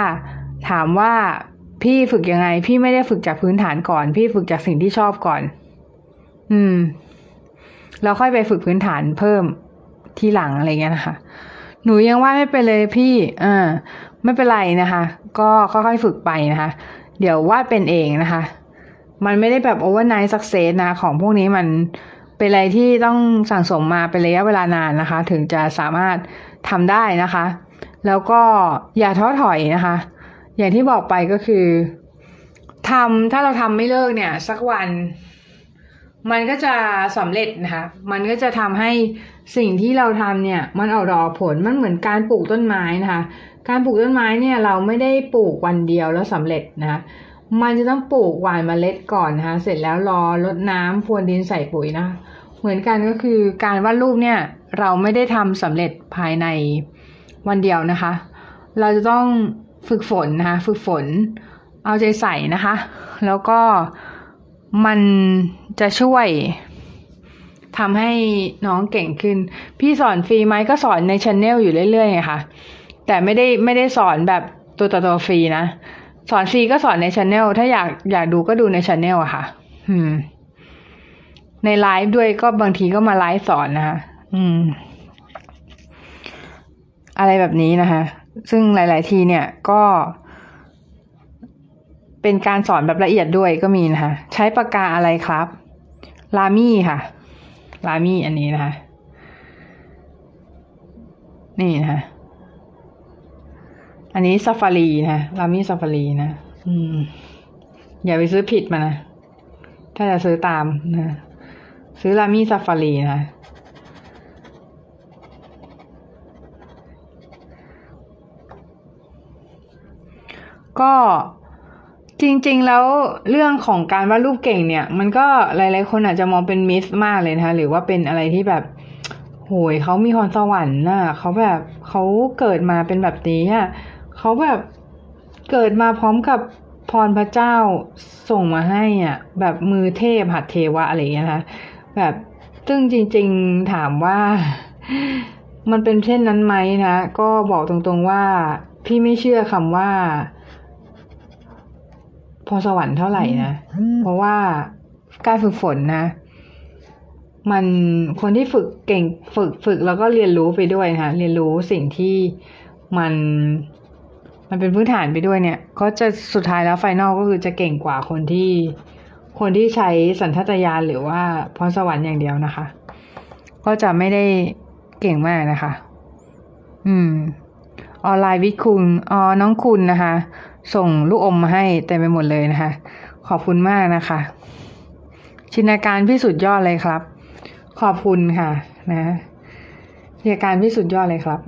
ถามว่าพี่ฝึกยังไง พี่ไม่ได้ฝึกจากพื้นฐานก่อน พี่ฝึกจากสิ่งที่ชอบก่อน อืมแล้วค่อยไปฝึกพื้นฐานเพิ่มที่หลังอะไรเงี้ยนะคะ หนูยังว่าไม่เป็นเลยพี่อ่าไม่เป็นไรนะคะ ก็ค่อยๆฝึกไปนะคะ เดี๋ยววาดเป็นเองนะคะ มันไม่ได้แบบ overnight success นะ ของพวกนี้มันเป็นอะไรที่ต้องสั่งสมมาเป็นระยะเวลานานนะคะ ถึงจะสามารถทำได้นะคะ แล้วก็อย่าท้อถอยนะคะ อย่างที่บอกไปก็คือทำถ้าเราทำไม่เลิกเนี่ย สักวัน มันก็จะสำเร็จนะคะ มันก็จะทำให้ สิ่งที่เราทำเนี่ยมันออกดอกผลมันเหมือนการปลูกต้นไม้นะคะ การปลูกต้นไม้เนี่ยเราไม่ได้ปลูกวันเดียวแล้วสำเร็จนะคะมันจะต้องปลูกหว่านเมล็ดก่อนนะคะเสร็จแล้วรอรดน้ำพรวนดินใส่ปุ๋ยนะ เหมือนกันก็คือการวาดรูปเนี่ยเราไม่ได้ทำสำเร็จภายในวันเดียวนะคะ เราจะต้องฝึกฝนนะคะฝึกฝนเอาใจใส่นะคะ แล้วก็มันจะช่วย ทำให้น้องเก่งขึ้น พี่สอนฟรีไหมก็สอนในช anel อยู่เรื่อยๆไงค่ะแต่ไม่ได้ไม่ได้สอนแบบตัวต่อตัวฟรีนะ สอนฟรีก็สอนในช anel ถ้าอยากอยากดูก็ดูในช anel อะค่ะ อืม ในไลฟ์ด้วยก็บางทีก็มาไลฟ์สอนนะคะอืม อะไรแบบนี้นะคะ ซึ่งหลาย ๆ ทีเนี่ยก็เป็นการสอนแบบละเอียดด้วยก็มีนะคะ ใช้ปากกาอะไรครับ ลามี่ค่ะ ลามี่อันนี้นะคะ นี่นะคะ อันนี้ซาฟารีนะลามี่ซาฟารีนะ อืม อย่าไปซื้อผิดมานะ ถ้าจะซื้อตามนะ ซื้อลามี่ซาฟารีนะก็ จริงๆ แล้วเรื่องของการวาดรูปเก่งเนี่ย มันก็หลายๆ คนอาจจะมองเป็นมิสมากเลยนะคะหรือว่าเป็นอะไรที่แบบโหยเขามีพรสวรรค์น่ะเขาแบบเขาเกิดมาเป็นแบบนี้อะเขาแบบเกิดมาพร้อมกับพรพระเจ้าส่งมาให้อะแบบมือเทพหัดเทวะอะไรอย่างเงี้ยนะคะแบบซึ่งจริงๆถามว่ามันเป็นเช่นนั้นไหมนะ ก็บอกตรงๆว่าพี่ไม่เชื่อคำว่า พอสวรรค์เท่าไหร่นะ เพราะว่าการฝึกฝนนะ มันคนที่ฝึกเก่งฝึกฝึกแล้วก็เรียนรู้ไปด้วยนะคะเรียนรู้สิ่งที่มัน มันเป็นพื้นฐานไปด้วยเนี่ย ก็จะสุดท้ายแล้วไฟนอลก็คือจะเก่งกว่าคนที่ คนที่ใช้สัญชาตญาณหรือว่าพรสวรรค์อย่างเดียวนะคะ ก็จะไม่ได้เก่งมากนะคะ อืม ออนไลน์วิคุณอ๋อน้องคุณนะคะ ส่งลูกอมมาให้เต็มไปหมดเลยนะคะ ขอบคุณมากนะคะ ชินาการพี่สุดยอดเลยครับ ขอบคุณค่ะ นะชินาการพี่สุดยอดเลยครับ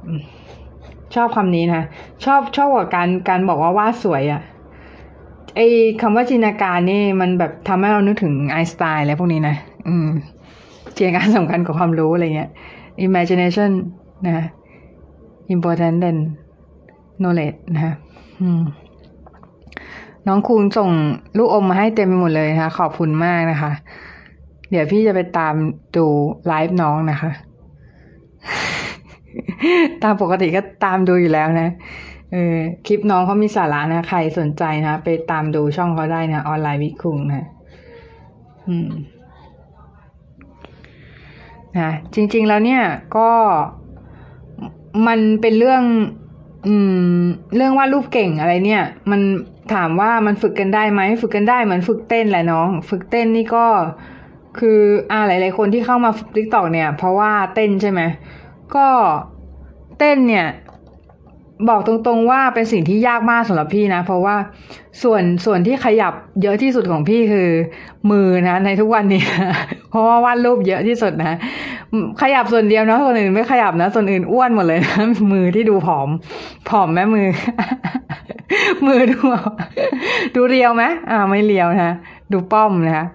ชอบคำนี้นะชอบชอบกว่าการการบอกว่าวาดสวยอะ่ะไอคำว่าจินตนาการนี่มันแบบทำให้เรานึกถึงไอสไตน์อะไรพวกนี้นะ อืมจินตนาการสำคัญกว่าความรู้อะไรเงี้ย imagination นะ important than knowledge นะคะอืม น้องคุณส่งลูกอมมาให้เต็มไปหมดเลยนะคะขอบคุณมากนะคะ เดี๋ยวพี่จะไปตามดูไลฟ์น้องนะคะ ตามปกติก็ตามดูอยู่แล้วนะเออคลิปน้องเขามีสาระนะใครสนใจนะ ไปตามดูช่องเขาได้นะออนไลน์วิคุงนะอืมนะจริง ๆแล้วเนี่ยก็มันเป็นเรื่อง อืม เรื่องวาดรูปเก่งอะไรเนี่ย มันถามว่ามันฝึกกันได้ไหมฝึกกันได้เหมือนฝึกเต้นแหละน้อง ฝึกเต้นนี่ก็คืออ่าหลาย ๆ คนที่เข้ามา TikTok เนี่ย เพราะว่าเต้นใช่ไหมก็เต้นเนี่ย บอกตรงๆว่าเป็นสิ่งที่ยากมากสำหรับพี่นะ เพราะว่าส่วนส่วนที่ขยับเยอะที่สุดของพี่คือ มือนะในทุกวันนี้ เพราะว่าวาดรูปเยอะที่สุดนะ ขยับส่วนเดียวนะส่วนอื่นไม่ขยับนะส่วนอื่นอ้วนหมดเลยนะมือที่ดูผอม ผอมแม่มือ มือดูดูเรียวไหมอ่า ไม่เรียวนะดูป้อมนะคะ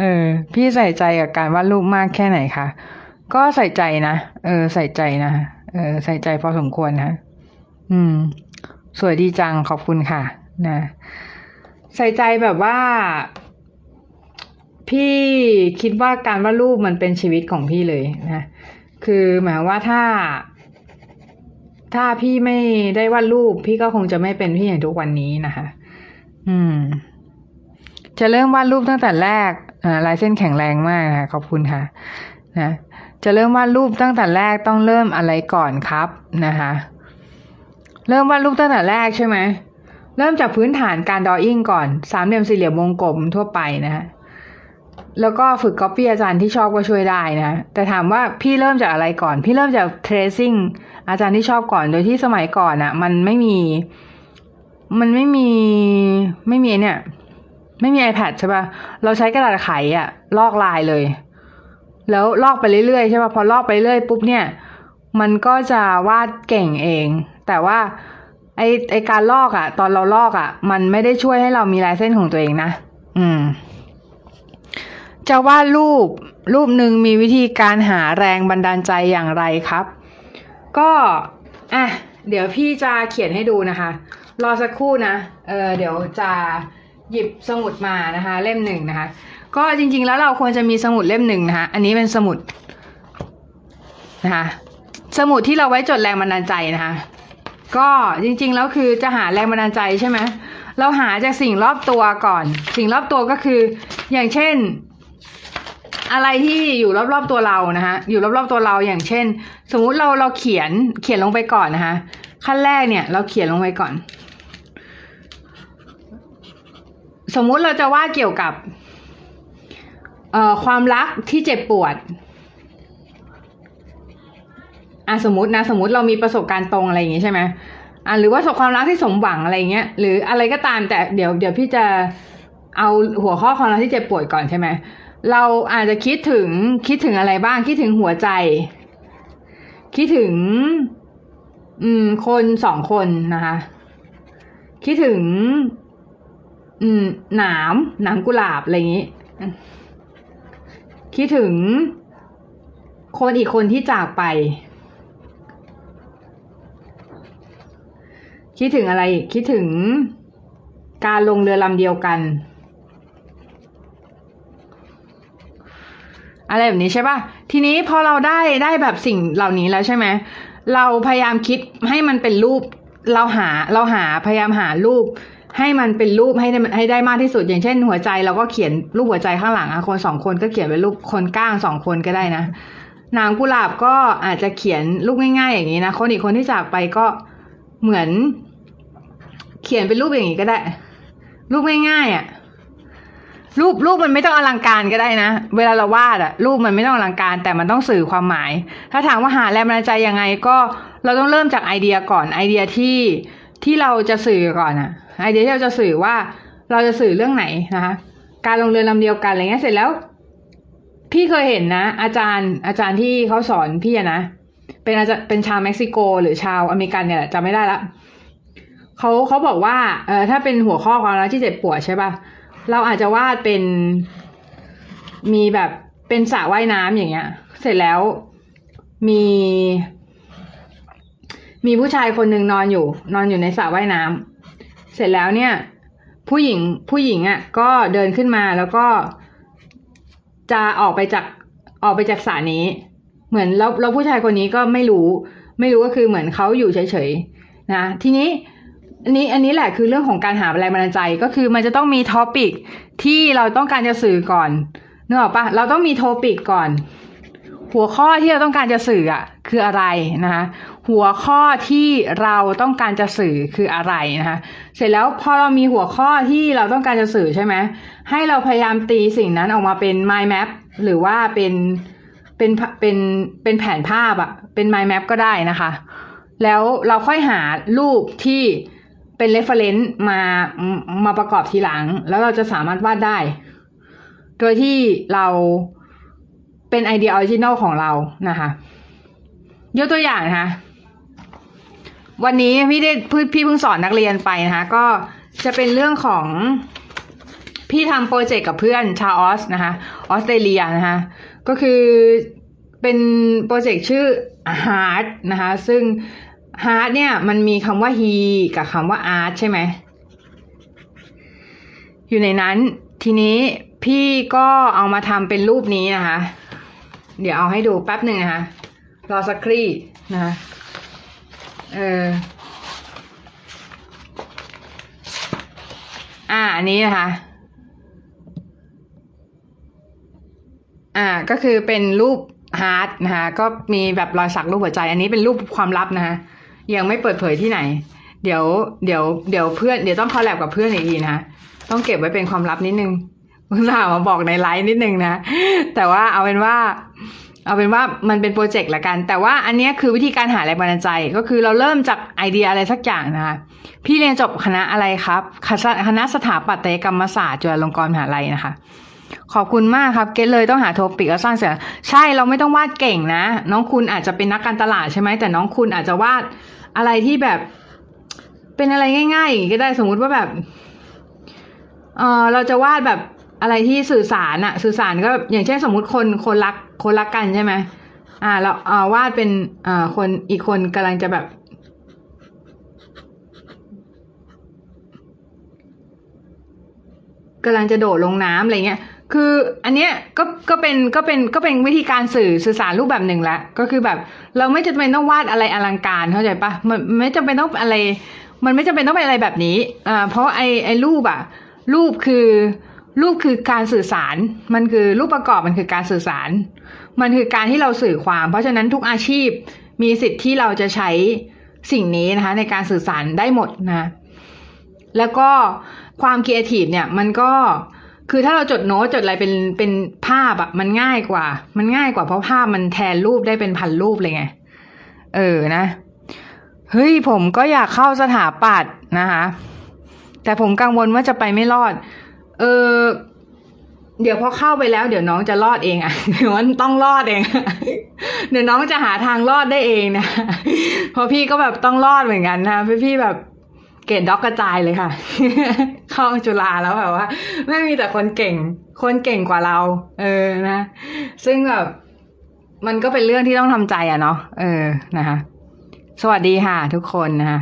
เออ พี่ใส่ใจกับการวาดรูปมากแค่ไหนคะก็ใส่ใจนะเออ ใส่ใจนะเออ ใส่ใจพอสมควรนะอืม สวยดีจังขอบคุณค่ะ นะ ใส่ใจแบบว่า พี่คิดว่าการวาดรูปมันเป็นชีวิตของพี่เลยนะ คือหมายว่าถ้า ถ้าพี่ไม่ได้วาดรูป พี่ก็คงจะไม่เป็นพี่อย่างทุกวันนี้นะคะอืม จะเริ่มวาดรูปตั้งแต่แรกอ่าลายเส้นแข็งแรงมากค่ะขอบคุณค่ะ นะจะเริ่มวาดรูปตั้งแต่แรกต้องเริ่มอะไรก่อนครับนะคะ เริ่มวาดรูปตั้งแต่แรกใช่ไหมเริ่มจากพื้นฐานการดออิ่งก่อนสามเหลี่ยมสี่เหลี่ยมวงกลมทั่วไปนะฮะ แล้วก็ฝึกก๊อปปี้อาจารย์ที่ชอบก็ช่วยได้นะ แต่ถามว่าพี่เริ่มจากอะไรก่อน พี่เริ่มจาก tracing อาจารย์ที่ชอบก่อน โดยที่สมัยก่อนอะ่ะ มันไม่มี มันไม่มี ไม่มีเนี่ย ไม่มี iPad ใช่ปะ่ะ เราใช้กระดาษไขอะ่ะ ลอกลายเลย แล้วลอกไปเรื่อยๆใช่ปะ่ะ พอลอกไปเรื่อยปุ๊บเนี่ย มันก็จะวาดเก่งเอง แต่ว่าไอไอการลอกอะ่ะ ตอนเราลอกอะ่ะ มันไม่ได้ช่วยให้เรามีลายเส้นของตัวเองนะ อืม จะวาดรูปรูปหนึ่งมีวิธีการหาแรงบันดาลใจอย่างไรครับ ก็อะเดี๋ยวพี่จะเขียนให้ดูนะคะ รอสักครู่นะเออเดี๋ยวจะหยิบสมุดมานะคะ เล่มหนึ่งนะคะ ก็จริงๆแล้วเราควรจะมีสมุดเล่มหนึ่งนะคะ อันนี้เป็นสมุดนะคะสมุดที่เราไว้จดแรงบันดาลใจนะคะ ก็จริงๆแล้วคือจะหาแรงบันดาลใจใช่ไหมเราหาจากสิ่งรอบตัวก่อน สิ่งรอบตัวก็คือ อย่างเช่น อะไรที่อยู่รอบๆตัวเรานะคะอยู่รอบๆตัวเราอย่างเช่น สมมุติเราเราเขียนเขียนลงไปก่อนนะคะขั้นแรกเนี่ยเราเขียนลงไปก่อน สมมุติเราจะวาดเกี่ยวกับเอ่อความรักที่เจ็บปวดอะสมมตินะสมมติเรามีประสบการณ์ตรงอะไรอย่างงี้ใช่ไหมอะหรือว่าสบความรักที่สมหวังอะไรเงี้ยหรืออะไรก็ตามแต่เดี๋ยวเดี๋ยวพี่จะเอาหัวข้อความรักที่เจ็บปวดก่อนใช่ไหม เราอาจจะคิดถึงคิดถึงอะไรบ้าง คิดถึงหัวใจ คิดถึง อืม คนสองคนนะคะ คิดถึง อืม หนามหนามกุหลาบอะไรอย่างนี้ คิดถึง คนอีกคนที่จากไป คิดถึงอะไร คิดถึงการลงเรือลำเดียวกัน อะไรแบบนี้ใช่ป่ะ ทีนี้พอเราได้ได้แบบสิ่งเหล่านี้แล้วใช่ไหม เราพยายามคิดให้มันเป็นรูป เราหาเราหาพยายามหารูป ให้มันเป็นรูปให้ได้ให้ได้มากที่สุด อย่างเช่น หัวใจเราก็เขียนรูปหัวใจข้างหลังอะคนสองคนก็เขียนเป็นรูปคนก้างสองคนก็ได้นะ นางกุหลาบก็อาจจะเขียนรูปง่าย ๆ อย่างนี้นะ คนอีกคนที่จากไปก็เหมือน เขียนเป็นรูปอย่างนี้ก็ได้ รูปง่ายๆอะ่ะ รูปรูปมันไม่ต้องอลังการก็ได้นะ เวลาเราวาดอะรูปมันไม่ต้องอลังการ แต่มันต้องสื่อความหมาย ถ้าถามว่าหาแรงบันดาลใจยังไงก็เราต้องเริ่มจากไอเดียก่อนไอเดียที่ที่เราจะสื่อก่อนอะไอเดียที่เราจะสื่อว่าเราจะสื่อเรื่องไหนนะคะการลงเรือลำเดียวกันอะไรเงี้ยเสร็จแล้ว พี่เคยเห็นนะ อาจารย์อาจารย์ที่เขาสอนพี่นะเป็นอาจารย์เป็นชาวเม็กซิโก หรือชาวอเมริกันเนี่ยแหละจำไม่ได้ละเขาเขาบอกว่าเออถ้าเป็นหัวข้อความรักที่เจ็บปวดใช่ป่ะ เราอาจจะวาดเป็นมีแบบเป็นสระว่ายน้ำอย่างเงี้ย เสร็จแล้วมี มีผู้ชายคนหนึ่งนอนอยู่ นอนอยู่ในสระว่ายน้ำเสร็จแล้วเนี่ย ผู้หญิงผู้หญิงอะ่ะ ก็เดินขึ้นมาแล้วก็จะออกไปจากออกไปจากสระนี้ เหมือนแล้วแล้วผู้ชายคนนี้ก็ไม่รู้ ไม่รู้ก็คือเหมือนเขาอยู่เฉยๆนะทีนี้ อันนี้อันนี้แหละคือเรื่องของการหาแรงบันดาลใจก็คือมันจะต้องมี topic ที่เราต้องการจะสื่อก่อนนึกออกปะเราต้องมี topic ก่อน หัวข้อที่เราต้องการจะสื่ออะ คืออะไรนะคะหัวข้อที่เราต้องการจะสื่อคืออะไรนะคะเสร็จแล้วพอเรามีหัวข้อที่เราต้องการจะสื่อใช่ไหมให้เราพยายามตีสิ่งนั้นออกมาเป็น mind map หรือว่าเป็นเป็นเป็นเป็นแผนภาพอะเป็น mind map ก็ได้นะคะ แล้วเราค่อยหารูปที่ เป็น reference มามาประกอบทีหลัง แล้วเราจะสามารถวาดได้ โดยที่เราเป็นไอเดีย original ของเรานะคะยกตัวอย่างนะคะวันนี้พี่ได้พี่เพิ่งสอนนักเรียนไปนะคะก็จะเป็นเรื่องของพี่ทำโปรเจกต์กับเพื่อนชาวออสนะคะออสเตรเลียนะคะก็คือเป็นโปรเจกต์ชื่อ Heart นะคะซึ่ง Heart เนี่ยมันมีคำว่า he กับคำว่า art ใช่ไหม อยู่ในนั้น ทีนี้พี่ก็เอามาทำเป็นรูปนี้นะคะ เดี๋ยวเอาให้ดูแป๊บหนึ่งนะคะ รอสักครี่นะคะเอออ่าอันนี้นะคะอ่าก็คือเป็นรูป heart นะคะก็มีแบบรอยสักรูปหัวใจ อันนี้เป็นรูปความลับนะคะ ยังไม่เปิดเผยที่ไหน เดี๋ยวเดี๋ยวเดี๋ยวเพื่อนเดี๋ยวต้อง collab กับเพื่อนอีกทีนะต้องเก็บไว้เป็นความลับนิดนึงคุณถามมาบอกในไลฟ์นิดนึงนะ แต่ว่าเอาเป็นว่า เอาเป็นว่ามันเป็นโปรเจกต์ละกัน แต่ว่าอันนี้คือวิธีการหาแรงบันดาลใจ ก็คือเราเริ่มจากไอเดียอะไรสักอย่างนะคะพี่เรียนจบคณะอะไรครับคณะสถาปัตยกรรมศาสตร์จุฬาลงกรณ์มหาลัยนะคะขอบคุณมากครับ เกตเลยต้องหาโทปิกแล้วสร้างเสร็จใช่เราไม่ต้องวาดเก่งนะ น้องคุณอาจจะเป็นนักการตลาดใช่ไหมแต่น้องคุณอาจจะวาด อะไรที่แบบ เป็นอะไรง่ายๆก็ได้สมมุติว่าแบบ เออเราจะวาดแบบอะไรที่สื่อสารอะสื่อสารก็อย่างเช่นสมมุติคนคนรักคนรักกันใช่ไหมอ่าเราเออวาดเป็นอ่าคนอีกคนกำลังจะแบบกำลังจะโดดลงน้ำอะไรเงี้ย คืออันเนี้ยก็ก็เป็นก็เป็นก็เป็นวิธีการสื่อสื่อสารรูปแบบหนึ่งละก็คือแบบ เราไม่จำเป็นต้องวาดอะไรอลังการเข้าใจปะมันไม่จำเป็นต้องอะไร มันไม่จำเป็นต้องเป็นอะไรแบบนี้อ่าเพราะไอไอรูปอะรูปคือรูปคือการสื่อสาร มันคือรูปประกอบมันคือการสื่อสาร มันคือการที่เราสื่อความ เพราะฉะนั้นทุกอาชีพมีสิทธิ์ที่เราจะใช้สิ่งนี้นะคะ ในการสื่อสารได้หมดนะ แล้วก็ความครีเอทีฟเนี่ย มันก็ คือถ้าเราจดโน้ตจดอะไรเป็นเป็นภาพอะมันง่ายกว่า มันง่ายกว่าเพราะภาพมันแทนรูปได้เป็นพันรูปเลยไง เออนะเฮ้ยผมก็อยากเข้าสถาปัตย์นะคะ แต่ผมกังวลว่าจะไปไม่รอด เออเดี๋ยวพอเข้าไปแล้ว เดี๋ยวน้องจะรอดเองอะ่ะเดี๋ยวมันต้องรอดเอง เดี๋ยวน้องจะหาทางรอดได้เองนะเพราะพี่ก็แบบต้องรอดเหมือนกันนะพี่พี่แบบ เกรดด็อกกระจายเลยค่ะ เข้าจุฬาแล้วแบบว่า ไม่มีแต่คนเก่ง คนเก่งกว่าเรา เออนะ ซึ่งแบบมันก็เป็นเรื่องที่ต้องทำใจอะเนาะเออนะคะสวัสดีค่ะ ทุกคนนะคะ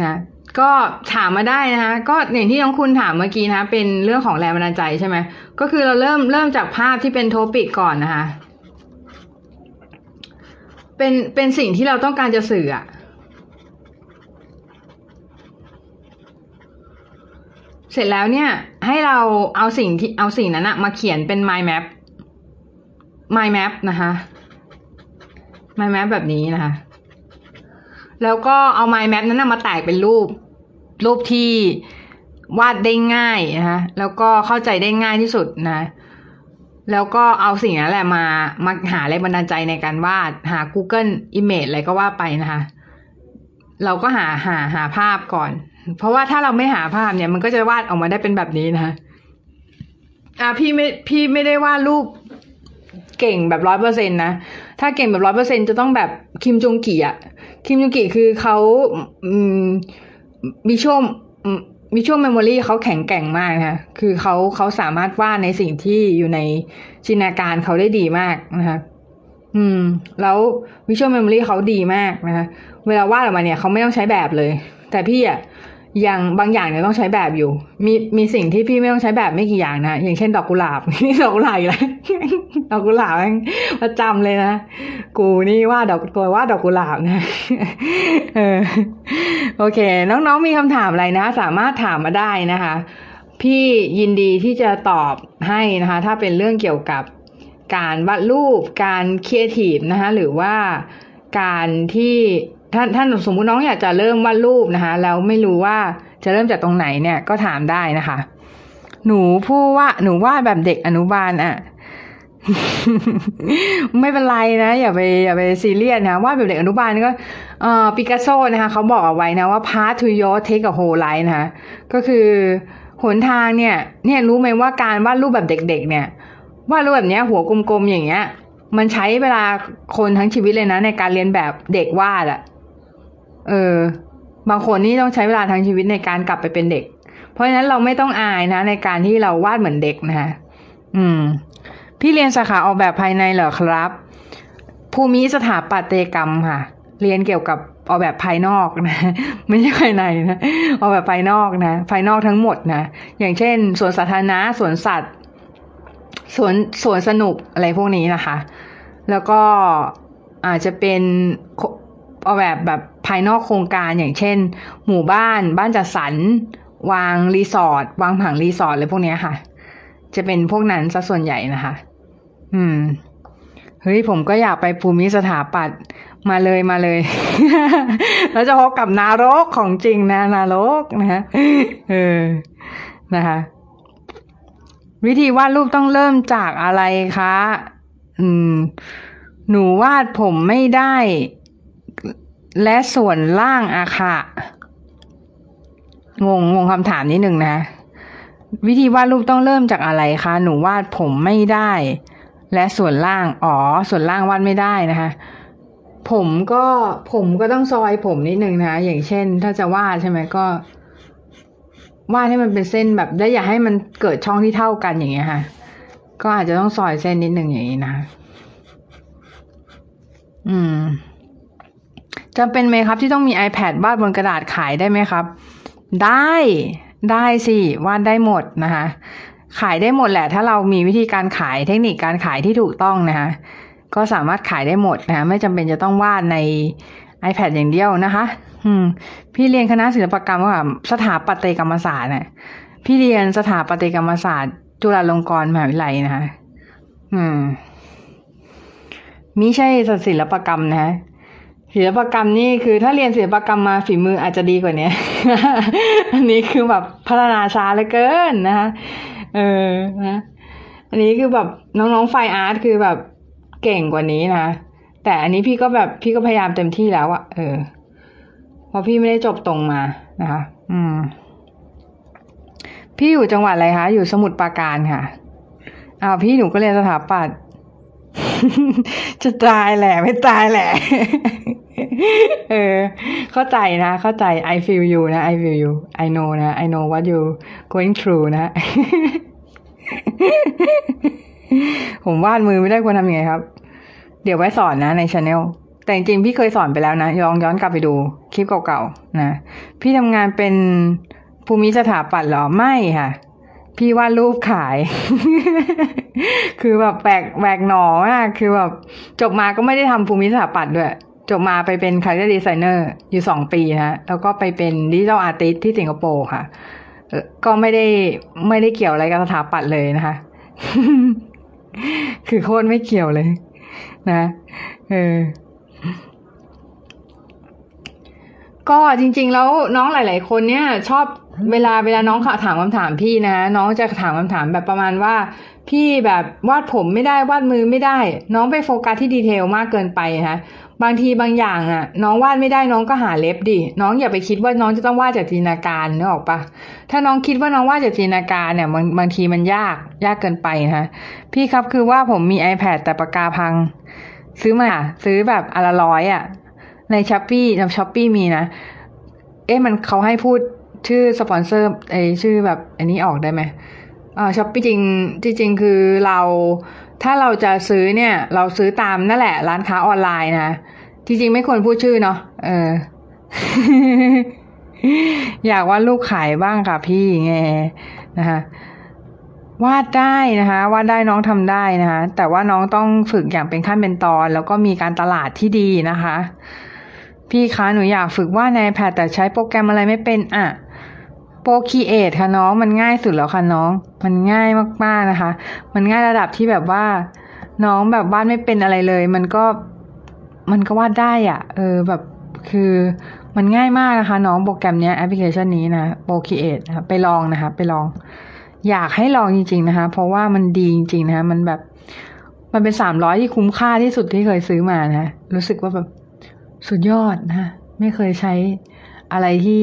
นะก็ถามมาได้นะคะก็อย่างที่น้องคุณถามเมื่อกี้นะะเป็นเรื่องของแรงบันดาลใจใช่ไหมก็คือเราเริ่มเริ่มจากภาพที่เป็นโทปิกก่อนนะคะเป็นเป็นสิ่งที่เราต้องการจะสื่ออะ เสร็จแล้วเนี่ย ให้เราเอาสิ่งที่เอาสิ่งนั้นอะมาเขียนเป็น mind map mind map นะคะ mind map แบบนี้นะคะ แล้วก็เอา mind map นั้นมาแตกเป็นรูป รูปที่วาดได้ง่ายนะคะแล้วก็เข้าใจได้ง่ายที่สุดนะ แล้วก็เอาสิ่งนั้นแหละมามาหาแรงบันดาลใจในการวาดหา Google Image อะไรก็ว่าไปนะคะ เราก็หาหาหาภาพก่อน เพราะว่าถ้าเราไม่หาภาพเนี่ย มันก็จะวาดออกมาได้เป็นแบบนี้นะคะอ่าพี่ไม่พี่ไม่ได้วาดรูปเก่งแบบร้อยเปอร์เซ็นนะ ถ้าเก่งแบบร้อยเปอร์เซ็นจะต้องแบบคิมจงกีอะคิมจงกีคือเขาอืมมีช่วงมีช่วง memory เขาแข็งแกร่งมากนะคะคือเขาเขาสามารถวาดในสิ่งที่อยู่ในจินตนาการเขาได้ดีมากนะคะอืม แล้ว visual memory เขาดีมากนะคะ เวลาวาดออกมาเนี่ยเขาไม่ต้องใช้แบบเลย แต่พี่อะ อย่างบางอย่างเนี่ยต้องใช้แบบอยู่ มีมีสิ่งที่พี่ไม่ต้องใช้แบบไม่กี่อย่างนะอย่างเช่นดอกกุหลาบดอกกุหลาบอะไรดอกกุหลาบประจำเลยนะกูนี่ว่าดอกตัวว่าดอกกุหลาบนะเออโอเค น้องๆมีคำถามอะไรนะ สามารถถามมาได้นะคะ พี่ยินดีที่จะตอบให้นะคะ ถ้าเป็นเรื่องเกี่ยวกับการวาดรูปการครีเอทีฟนะคะหรือว่าการที่ ท่านท่านสมมุติน้องอยากจะเริ่มวาดรูปนะคะ แล้วไม่รู้ว่าจะเริ่มจากตรงไหนเนี่ยก็ถามได้นะคะ หนูพูดว่าหนูวาดแบบเด็กอนุบาลอะไม่เป็นไรนะ อย่าไปอย่าไปซีเรียสนะวาดแบบเด็กอนุบาลก็เอ่อปิกัสโซนะคะเขาบอกเอาไว้นะว่า path to your take a whole life นะคะก็คือหนทางเนี่ย เนี่ยรู้ไหมว่าการวาดรูปแบบเด็ก ๆ เนี่ยวาดรูปแบบเนี้ย หัวกลมๆอย่างเงี้ย มันใช้เวลาคนทั้งชีวิตเลยนะ ในการเรียนแบบเด็กวาดอะ เออ บางคนนี่ต้องใช้เวลาทั้งชีวิตในการกลับไปเป็นเด็ก เพราะฉะนั้นเราไม่ต้องอายนะ ในการที่เราวาดเหมือนเด็กนะคะอืม พี่เรียนสาขาออกแบบภายในเหรอครับ ภูมิสถาปัตยกรรมค่ะ เรียนเกี่ยวกับออกแบบภายนอกนะ ไม่ใช่ภายในนะออกแบบภายนอกนะ ภายนอกทั้งหมดนะ อย่างเช่นสวนสาธารณะสวนสัตว์สวนสวนสนุกอะไรพวกนี้นะคะ แล้วก็อาจจะเป็นออกแบบแบบ ภายนอกโครงการอย่างเช่น หมู่บ้าน บ้านจัดสรรวางรีสอร์ทวางผังรีสอร์ทอะไรพวกนี้ค่ะ จะเป็นพวกนั้นซะส่วนใหญ่นะคะ อืมเฮ้ยผมก็อยากไปภูมิสถาปัตย์มาเลยมาเลย แล้วจะพบกับนารกของจริงนะนารกนะฮะเออนะคะ วิธีวาดรูปต้องเริ่มจากอะไรคะ อืม หนูวาดผมไม่ได้ และส่วนล่างอะค่ะงงงงคำถามนิดหนึ่งนะ วิธีวาดรูปต้องเริ่มจากอะไรคะ หนูวาดผมไม่ได้ และส่วนล่าง อ๋อ ส่วนล่างวาดไม่ได้นะคะ ผมก็ผมก็ต้องซอยผมนิดหนึ่งนะ อย่างเช่น ถ้าจะวาดใช่ไหมก็ วาดให้มันเป็นเส้นแบบได้อย่าให้มันเกิดช่องที่เท่ากันอย่างเงี้ยค่ะ ก็อาจจะต้องซอยเส้นนิดหนึ่งอย่างนี้นะอืม จำเป็นไหมครับที่ต้องมี iPad วาดบนกระดาษขายได้ไหมครับ ได้ได้สิวาดได้หมดนะคะขายได้หมดแหละ ถ้าเรามีวิธีการขายเทคนิคการขายที่ถูกต้องนะคะก็สามารถขายได้หมดนะคะไม่จำเป็นจะต้องวาดใน iPad อย่างเดียวนะคะ อืม พี่เรียนคณะศิลปกรรมว่าสถาปัตยกรรมศาสตร์เนี่ยพี่เรียนสถาปัตยกรรมศาสตร์ จุฬาลงกรณ์มหาวิทยาลัยนะคะ อืมมิใช่ศิลปกรรมนะ ศิลปกรรมนี่คือถ้าเรียนศิลปกรรมมาฝีมืออาจจะดีกว่านี้อันนี้คือแบบพัฒนาช้าเหลือเกินนะคะเออนะอันนี้คือแบบน้องๆไฟอาร์ตคือแบบเก่งกว่านี้นะแต่อันนี้พี่ก็แบบพี่ก็พยายามเต็มที่แล้วอะเออเพราะพี่ไม่ได้จบตรงมานะคะ อืม พี่อยู่จังหวัดอะไรคะอยู่สมุทรปราการค่ะอ้าวพี่หนูก็เรียนสถาปัตย์จะตายแหละไม่ตายแหละ เออ เข้าใจนะ เข้าใจ I feel you นะ I feel you I know นะ I know what you going through นะ ผมวาดมือไม่ได้ควรทำยังไงครับ เดี๋ยวไว้สอนนะในช anel แต่จริงๆ พี่เคยสอนไปแล้วนะย้อนย้อนกลับไปดูคลิปเก่าๆ นะ พี่ทำงานเป็นภูมิสถาปัตย์เหรอ ไม่ค่ะ พี่วาดรูปขาย คือแบบแปลกแหวกแนวมากคือแบบจบมาก็ไม่ได้ทำภูมิสถาปัตย์ด้วย จบมาไปเป็น character designer อยู่สองปีนะแล้วก็ไปเป็น digital artist ที่สิงคโปร์ค่ะก็ไม่ได้ไม่ได้เกี่ยวอะไรกับสถาปัตย์เลยนะคะ คือโคตรไม่เกี่ยวเลย นะเออก็จริง ๆ แล้วน้องหลาย ๆ คนเนี่ย ชอบเวลาเวลาน้องถามคำถามพี่นะน้องจะถามคำถามแบบประมาณว่า พี่แบบวาดผมไม่ได้วาดมือไม่ได้ น้องไปโฟกัสที่ดีเทลมากเกินไปนะ บางทีบางอย่างอะ น้องวาดไม่ได้น้องก็หาเล็บดิ น้องอย่าไปคิดว่าน้องจะต้องวาดจากจินตนาการนึกออกปะถ้าน้องคิดว่าน้องวาดจากจินตนาการเนี่ยบางบางทีมันยากยากเกินไปนะพี่ครับคือว่าผมมี iPad แต่ปากกาพัง ซื้อมาซื้อแบบอันละร้อยอะ ใน Shopee ใน Shopee มีนะ เอ๊ะมันเขาให้พูดชื่อสปอนเซอร์ไอชื่อแบบอันนี้ออกได้ไหมอ่า Shopee จริงจริงคือเรา ถ้าเราจะซื้อเนี่ย เราซื้อตามนั่นแหละ ร้านค้าออนไลน์นะที่จริงไม่ควรพูดชื่อเนาะเออ อยากว่าลูกขายบ้างค่ะพี่ไงนะคะวาดได้นะคะวาดได้น้องทำได้นะคะแต่ว่าน้องต้องฝึกอย่างเป็นขั้นเป็นตอน แล้วก็มีการตลาดที่ดีนะคะ พี่คะหนูอยากฝึกว่าในแพดแต่ใช้โปรแกรมอะไรไม่เป็นอะ โปรคีเอทค่ะน้องมันง่ายสุดแล้วค่ะน้อง มันง่ายมากๆนะคะ มันง่ายระดับที่แบบว่า น้องแบบวาดไม่เป็นอะไรเลย มันก็มันก็วาดได้อะ เออแบบคือมันง่ายมากนะคะ น้องโปรแกรมนี้แอปพลิเคชันนี้นะโปรคีเอทนะคะไปลองนะคะ ไปลอง อยากให้ลองจริง ๆนะคะ เพราะว่ามันดีจริงๆนะคะ มันแบบมันเป็นสามร้อยที่คุ้มค่าที่สุดที่เคยซื้อมานะรู้สึกว่าแบบสุดยอดนะไม่เคยใช้อะไรที่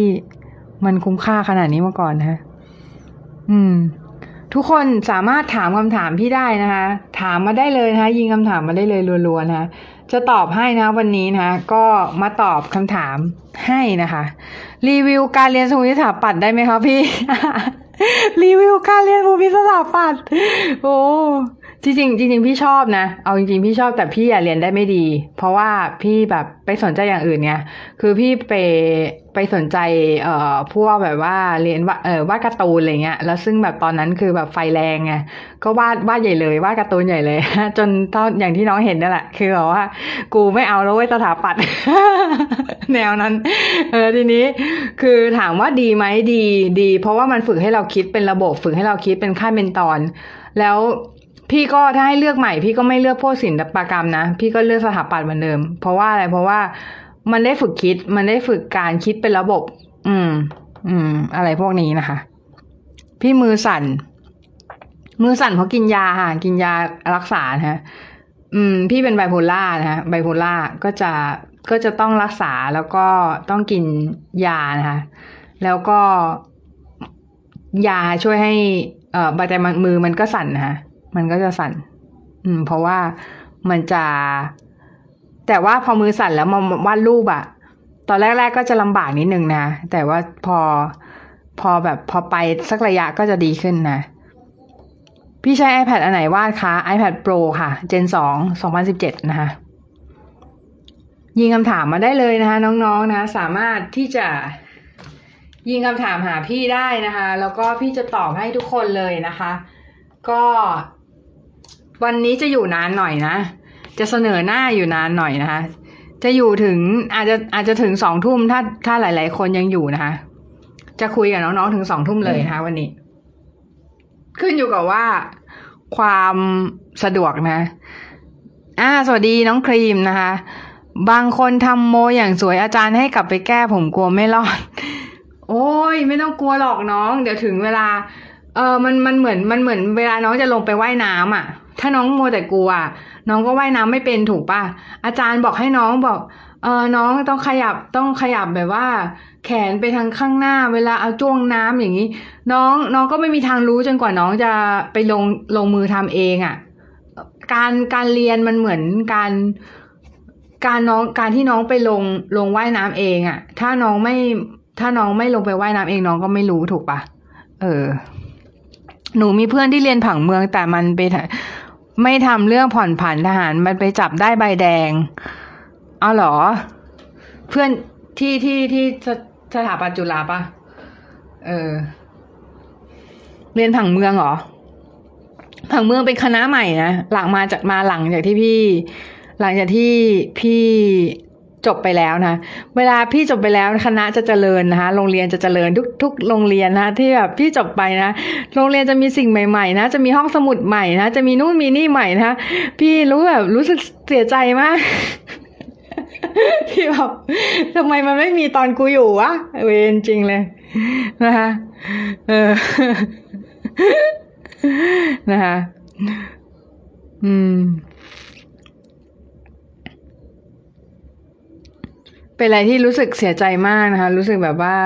มันคุ้มค่าขนาดนี้มาก่อนนะอืม ทุกคนสามารถถามคำถามพี่ได้นะคะ ถามมาได้เลยนะคะ ยิงคำถามมาได้เลยรัวๆนะคะจะตอบให้นะวันนี้นะคะก็มาตอบคำถามให้นะคะ รีวิวการเรียนสมุทรสาปัตได้ไหมคะพี่ รีวิวการเรียนภูมิสตร์ปัตโอ้ จริงจริงพี่ชอบนะ เอาจริงๆพี่ชอบแต่พี่อยากเรียนได้ไม่ดี เพราะว่าพี่แบบไปสนใจอย่างอื่นไงคือพี่ไปไปสนใจเอ่อพวกแบบว่าเรียนว่าเออวาดการ์ตูนอะไรเงี้ยแล้วซึ่งแบบตอนนั้นคือแบบไฟแรงไงก็วาดวาดใหญ่เลยวาดการ์ตูนใหญ่เลย จนตอนอย่างที่น้องเห็นนั่นแหละคือแบบว่า กูไม่เอาแล้วเว้ยสถาปัตย์แนวนั้นเออทีนี้คือถามว่าดีไหมดีดี เพราะว่ามันฝึกให้เราคิดเป็นระบบ ฝึกให้เราคิดเป็นขั้นเป็นตอน แล้ว พี่ก็ถ้าให้เลือกใหม่ พี่ก็ไม่เลือกพวกศิลปกรรมนะ พี่ก็เลือกสถาปัตย์เหมือนเดิม เพราะว่าอะไรเพราะว่ามันได้ฝึกคิดมันได้ฝึกการคิดเป็นระบบ อืม อืม อะไรพวกนี้นะคะ พี่มือสั่น มือสั่นเพราะกินยาค่ะ กินยารักษาฮะ อืม พี่เป็นไบโพล่านะฮะไบโพล่าก็จะก็จะต้องรักษาแล้วก็ต้องกินยานะคะ แล้วก็ยาช่วยให้ เอ่อใบแต่มือมันก็สั่นนะคะ มันก็จะสั่น อืม เพราะว่ามันจะ แต่ว่าพอมือสั่นแล้วมาวาดรูปอะตอนแรกๆก็จะลำบากนิดนึงนะ แต่ว่าพอพอแบบพอไปสักระยะก็จะดีขึ้นนะ พี่ใช้ iPad อันไหนวาดคะ iPad Pro ค่ะ Gen 2 2017 นะคะ ยิงคำถามมาได้เลยนะคะ น้องๆนะสามารถที่จะยิงคำถามหาพี่ได้นะคะ แล้วก็พี่จะตอบให้ทุกคนเลยนะคะ ก็ วันนี้จะอยู่นานหน่อยนะ จะเสนอหน้าอยู่นานหน่อยนะคะ จะอยู่ถึงอาจจะอาจจะถึงสองทุ่มถ้าถ้าหลาย ๆ คนยังอยู่นะคะ จะคุยกับน้องๆถึงสองทุ่มเลยนะคะ วันนี้ ขึ้นอยู่กับว่าความสะดวกนะ อ่า สวัสดีน้องครีมนะคะ บางคนทำโมอย่างสวยอาจารย์ให้กลับไปแก้ผมกลัวไม่รอด โอ้ยไม่ต้องกลัวหรอกน้อง เดี๋ยวถึงเวลา เออมันมันเหมือนมันเหมือนเวลาน้องจะลงไปไว่ายน้ำอะ ถ้าน้องมัวแต่กลัว น้องก็ว่ายน้ำไม่เป็นถูกป่ะอาจารย์บอกให้น้องบอกเออน้องต้องขยับต้องขยับแบบว่า แขนไปทางข้างหน้า เวลาเอาจ้วงน้ำอย่างนี้ น้องน้องก็ไม่มีทางรู้จนกว่าน้องจะไปลงลงมือทำเองอะ่ะ การการเรียนมันเหมือนการการน้องการที่น้องไปลงลงว่ายน้ำเองอะ่ะ ถ้าน้องไม่ถ้าน้องไม่ลงไปว่ายน้ำเองน้องก็ไม่รู้ถูกปะเออ หนูมีเพื่อนที่เรียนผังเมืองแต่มันไป ไม่ทำเรื่องผ่อนผันทหารมันไปจับได้ใบแดงเอาเหรอ เพื่อนที่ที่ที่สถาปัตจุฬาปะเออ เรียนผังเมืองเหรอ ผังเมืองเป็นคณะใหม่นะ หลังมาจากมาหลังจากที่พี่ หลังจากที่พี่ จบไปแล้วนะ เวลาพี่จบไปแล้วคณะจะเจริญนะคะ โรงเรียนจะเจริญทุกทุกโรงเรียนนะที่แบบพี่จบไปนะ โรงเรียนจะมีสิ่งใหม่ๆนะ จะมีห้องสมุดใหม่นะ จะมีนู่นมีนี่ใหม่นะ พี่รู้แบบรู้สึกเสียใจมากที่แบบทำไมมันไม่มีตอนกูอยู่วะ เวรจริงเลยนะคะเออนะคะอืม เป็นอะไรที่รู้สึกเสียใจมากนะคะ รู้สึกแบบว่า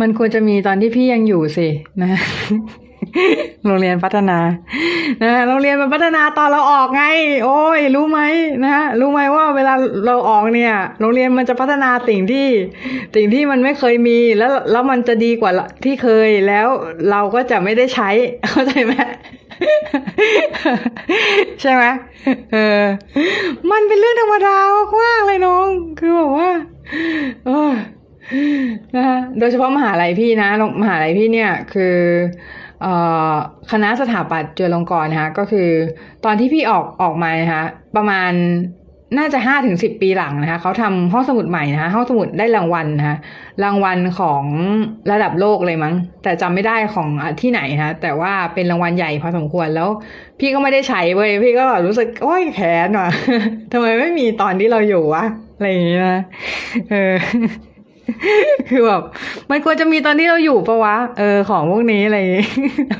มันควรจะมีตอนที่พี่ยังอยู่สินะโรงเรียนพัฒนานะโรงเรียนมันพัฒนาตอนเราออกไง โอ้ย รู้ไหมนะฮะรู้ไหมว่าเวลาเราออกเนี่ย โรงเรียนมันจะพัฒนาสิ่งที่สิ่งที่มันไม่เคยมีแล้วแล้วมันจะดีกว่าที่เคยแล้วเราก็จะไม่ได้ใช้เข้าใจไหม ใช่ไหมเออ มันเป็นเรื่องธรรมดามากเลยน้อง คือบอกว่าเออนะโดยเฉพาะมหาลัยพี่นะมหาลัยพี่เนี่ย คือคณะสถาปัตย์จุฬาลงกรณ์นะคะก็คือ ตอนที่พี่ออกออกมานะคะประมาณ น่าจะห้าถึงสิบปีหลังนะคะเขาทำห้องสมุดใหม่นะคะห้องสมุดได้รางวัลนะคะรางวัลของระดับโลกเลยมั้ง แต่จำไม่ได้ของที่ไหนนะแต่ว่าเป็นรางวัลใหญ่พอสมควรแล้ว พี่ก็ไม่ได้ใช้เว้ยพี่ก็รู้สึกโอ้ยแขนว่ะทำไมไม่มีตอนที่เราอยู่วะอะไรอย่างเงี้ยเออคือแบบมันควรจะมีตอนที่เราอยู่ปะวะ เออ ของพวกนี้อะไร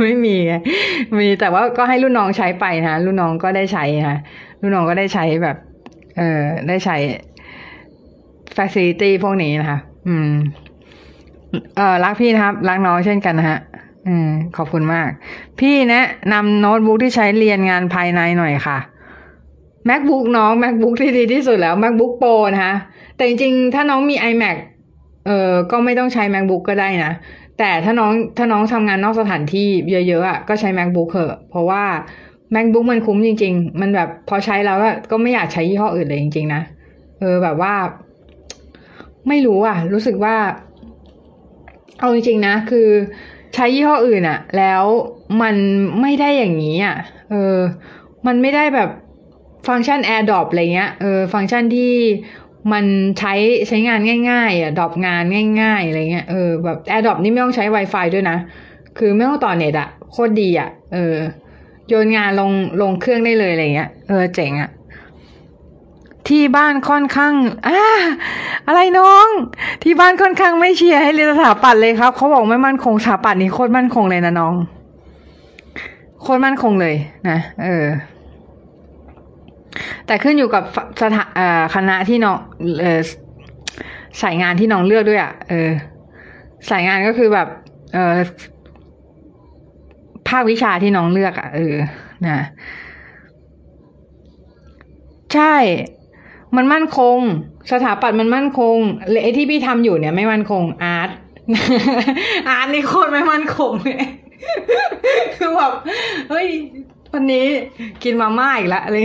ไม่มีไงมีแต่ว่าก็ให้รุ่นน้องใช้ไปนะรุ่นน้องก็ได้ใช้นะรุ่นน้องก็ได้ใช้แบบ เออ ได้ใช้ facility พวกนี้นะคะ อืม เออรักพี่นะครับ รักน้องเช่นกันนะฮะอืมขอบคุณมาก พี่แนะนำโน้ตบุ๊กที่ใช้เรียนงานภายในหน่อยค่ะ macbook น้อง macbook ที่ดีที่สุดแล้ว macbook pro นะคะ แต่จริงๆ ถ้าน้องมี imac เออก็ไม่ต้องใช้ macbook ก็ได้นะ แต่ถ้าน้องถ้าน้องทำงานนอกสถานที่เยอะๆอะก็ใช้ macbook เถอะ เพราะว่า macbook มันคุ้มจริง ๆ มันแบบพอใช้แล้วก็ไม่อยากใช้ยี่ห้ออื่นเลยจริง ๆ นะ เออแบบว่า ไม่รู้อะ รู้สึกว่า เอาจริง ๆ นะ คือใช้ยี่ห้ออื่นอะ แล้วมันไม่ได้อย่างนี้อะ เออ มันไม่ได้แบบฟังก์ชัน AirDrop อะไรเงี้ย เออ ฟังก์ชันที่มันใช้ใช้งานง่าย ๆ อะ drop งานง่าย ๆ อะไรเงี้ย เออ แบบ AirDrop นี่ไม่ต้องใช้ Wi-Fi ด้วยนะ คือไม่ต้องต่อเน็ตอะ โคตรดีอะ เออ โยนงานลงลงเครื่องได้เลยอะไรเงี้ย เออเจ๋งอะที่บ้านค่อนข้างอ่าอะไรน้อง ที่บ้านค่อนข้างไม่เชียร์ให้เรียนสถาปัตย์เลยครับเขาบอกไม่มั่นคงสถาปัตย์นี่โคตรมั่นคงเลยนะน้องโคตรมั่นคงเลยนะเออ แต่ขึ้นอยู่กับสถาคณะที่น้องเออสายงานที่น้องเลือกด้วยอะเออ สายงานก็คือแบบ เออ ภาควิชาที่น้องเลือกอะเออนะใช่ มันมั่นคง สถาปัตย์มันมั่นคงเลยไอที่พี่ทำอยู่เนี่ย ไม่มั่นคงอาร์ตอาร์ตนี่โคตรไม่มั่นคงเลยคือแบบเฮ้ยวันนี้กินมาม่าอีกแล้วอะไร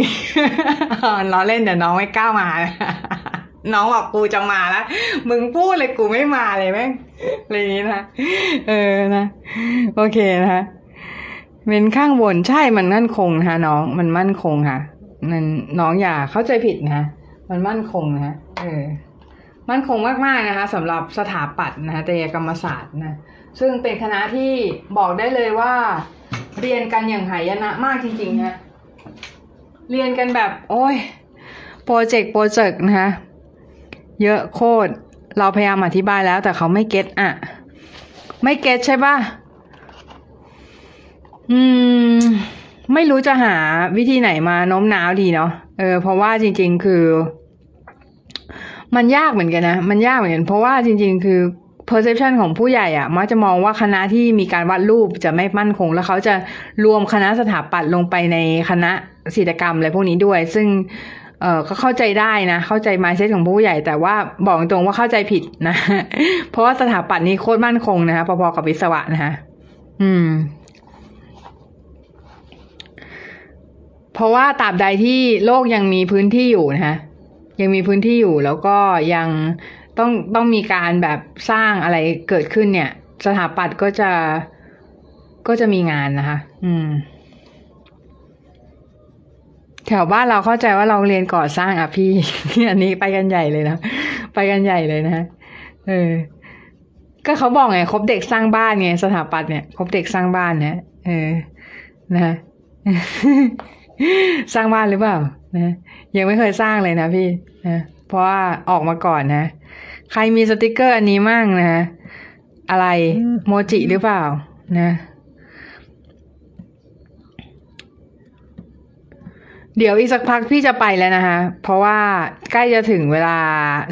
ล้อเล่นเดี๋ยวน้องไม่กล้ามา น้องบอกกูจะมาแล้ว มึงพูดเลยกูไม่มาเลยแม่งอะไรนี้นะ เออนะ โอเคนะคะ เป็นข้างบนใช่มันมั่นคงนะคะน้องมันมั่นคงค่ะมันน้องอย่าเข้าใจผิดนะมันมั่นคงนะเออ มั่นคงมากๆนะคะสำหรับสถาปัตย์นะคะแตยกรรมศาสตร์นะซึ่งเป็นคณะที่บอกได้เลยว่า เรียนกันอย่างหายนะมากจริงๆนะเรียนกันแบบ โอ้ยโปรเจกต์โปรเจกต์นะคะเยอะโคตรเราพยายามอธิบายแล้วแต่เขาไม่เก็ตอะ ไม่เก็ตใช่ปะ อืม ไม่รู้จะหาวิธีไหนมาโน้มน้าวดีเนาะเออเพราะว่าจริง ๆ คือ มันยากเหมือนกันนะ มันยากเหมือนกันเพราะว่าจริง ๆ คือ perception ของผู้ใหญ่อะมักจะมองว่าคณะที่มีการวาดรูปจะไม่มั่นคง แล้วเขาจะรวมคณะสถาปัตย์ลงไปในคณะศิลปกรรมอะไรพวกนี้ด้วย ซึ่งเออก็เข้าใจได้นะ เข้าใจมายเซตของผู้ใหญ่ แต่ว่าบอกตรงว่าเข้าใจผิดนะ เพราะว่าสถาปัตย์นี้โคตรมั่นคงนะคะพอๆกับวิศวะนะคะอืม เพราะว่าตราบใดที่โลกยังมีพื้นที่อยู่นะคะยังมีพื้นที่อยู่แล้วก็ยังต้องต้องมีการแบบสร้างอะไรเกิดขึ้นเนี่ย สถาปัตย์ก็จะก็จะมีงานนะคะ อืม แถวบ้านเราเข้าใจว่าเราเรียนก่อสร้างอะพี่อันนี้ไปกันใหญ่เลยนะไปกันใหญ่เลยนะเออ ก็เขาบอกไงคบเด็กสร้างบ้านไงสถาปัตย์เนี่ยคบเด็กสร้างบ้านเนี่ยเออนะ สร้างบ้านหรือเปล่านะยังไม่เคยสร้างเลยนะพี่นะเพราะว่าออกมาก่อนนะ ใครมีสติกเกอร์อันนี้มั่งนะ อะไรโมจิหรือเปล่านะ เดี๋ยวอีกสักพักพี่จะไปแล้วนะคะ เพราะว่าใกล้จะถึงเวลา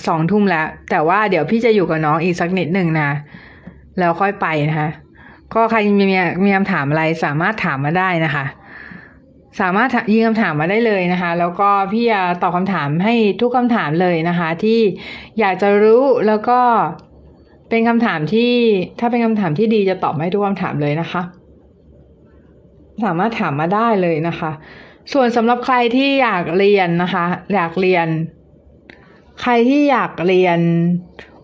สองทุ่มแล้ว แต่ว่าเดี๋ยวพี่จะอยู่กับน้องอีกสักนิดหนึ่งนะ แล้วค่อยไปนะคะ ก็ใครมีมีคำถามอะไรสามารถถามมาได้นะคะ สามารถยิงคำถามมาได้เลยนะคะ แล้วก็พี่จะตอบคำถามให้ทุกคำถามเลยนะคะ ที่อยากจะรู้แล้วก็เป็นคำถามที่ถ้าเป็นคำถามที่ดีจะตอบให้ทุกคำถามเลยนะคะ สามารถถามมาได้เลยนะคะ ส่วนสำหรับใครที่อยากเรียนนะคะ อยากเรียน ใครที่อยากเรียน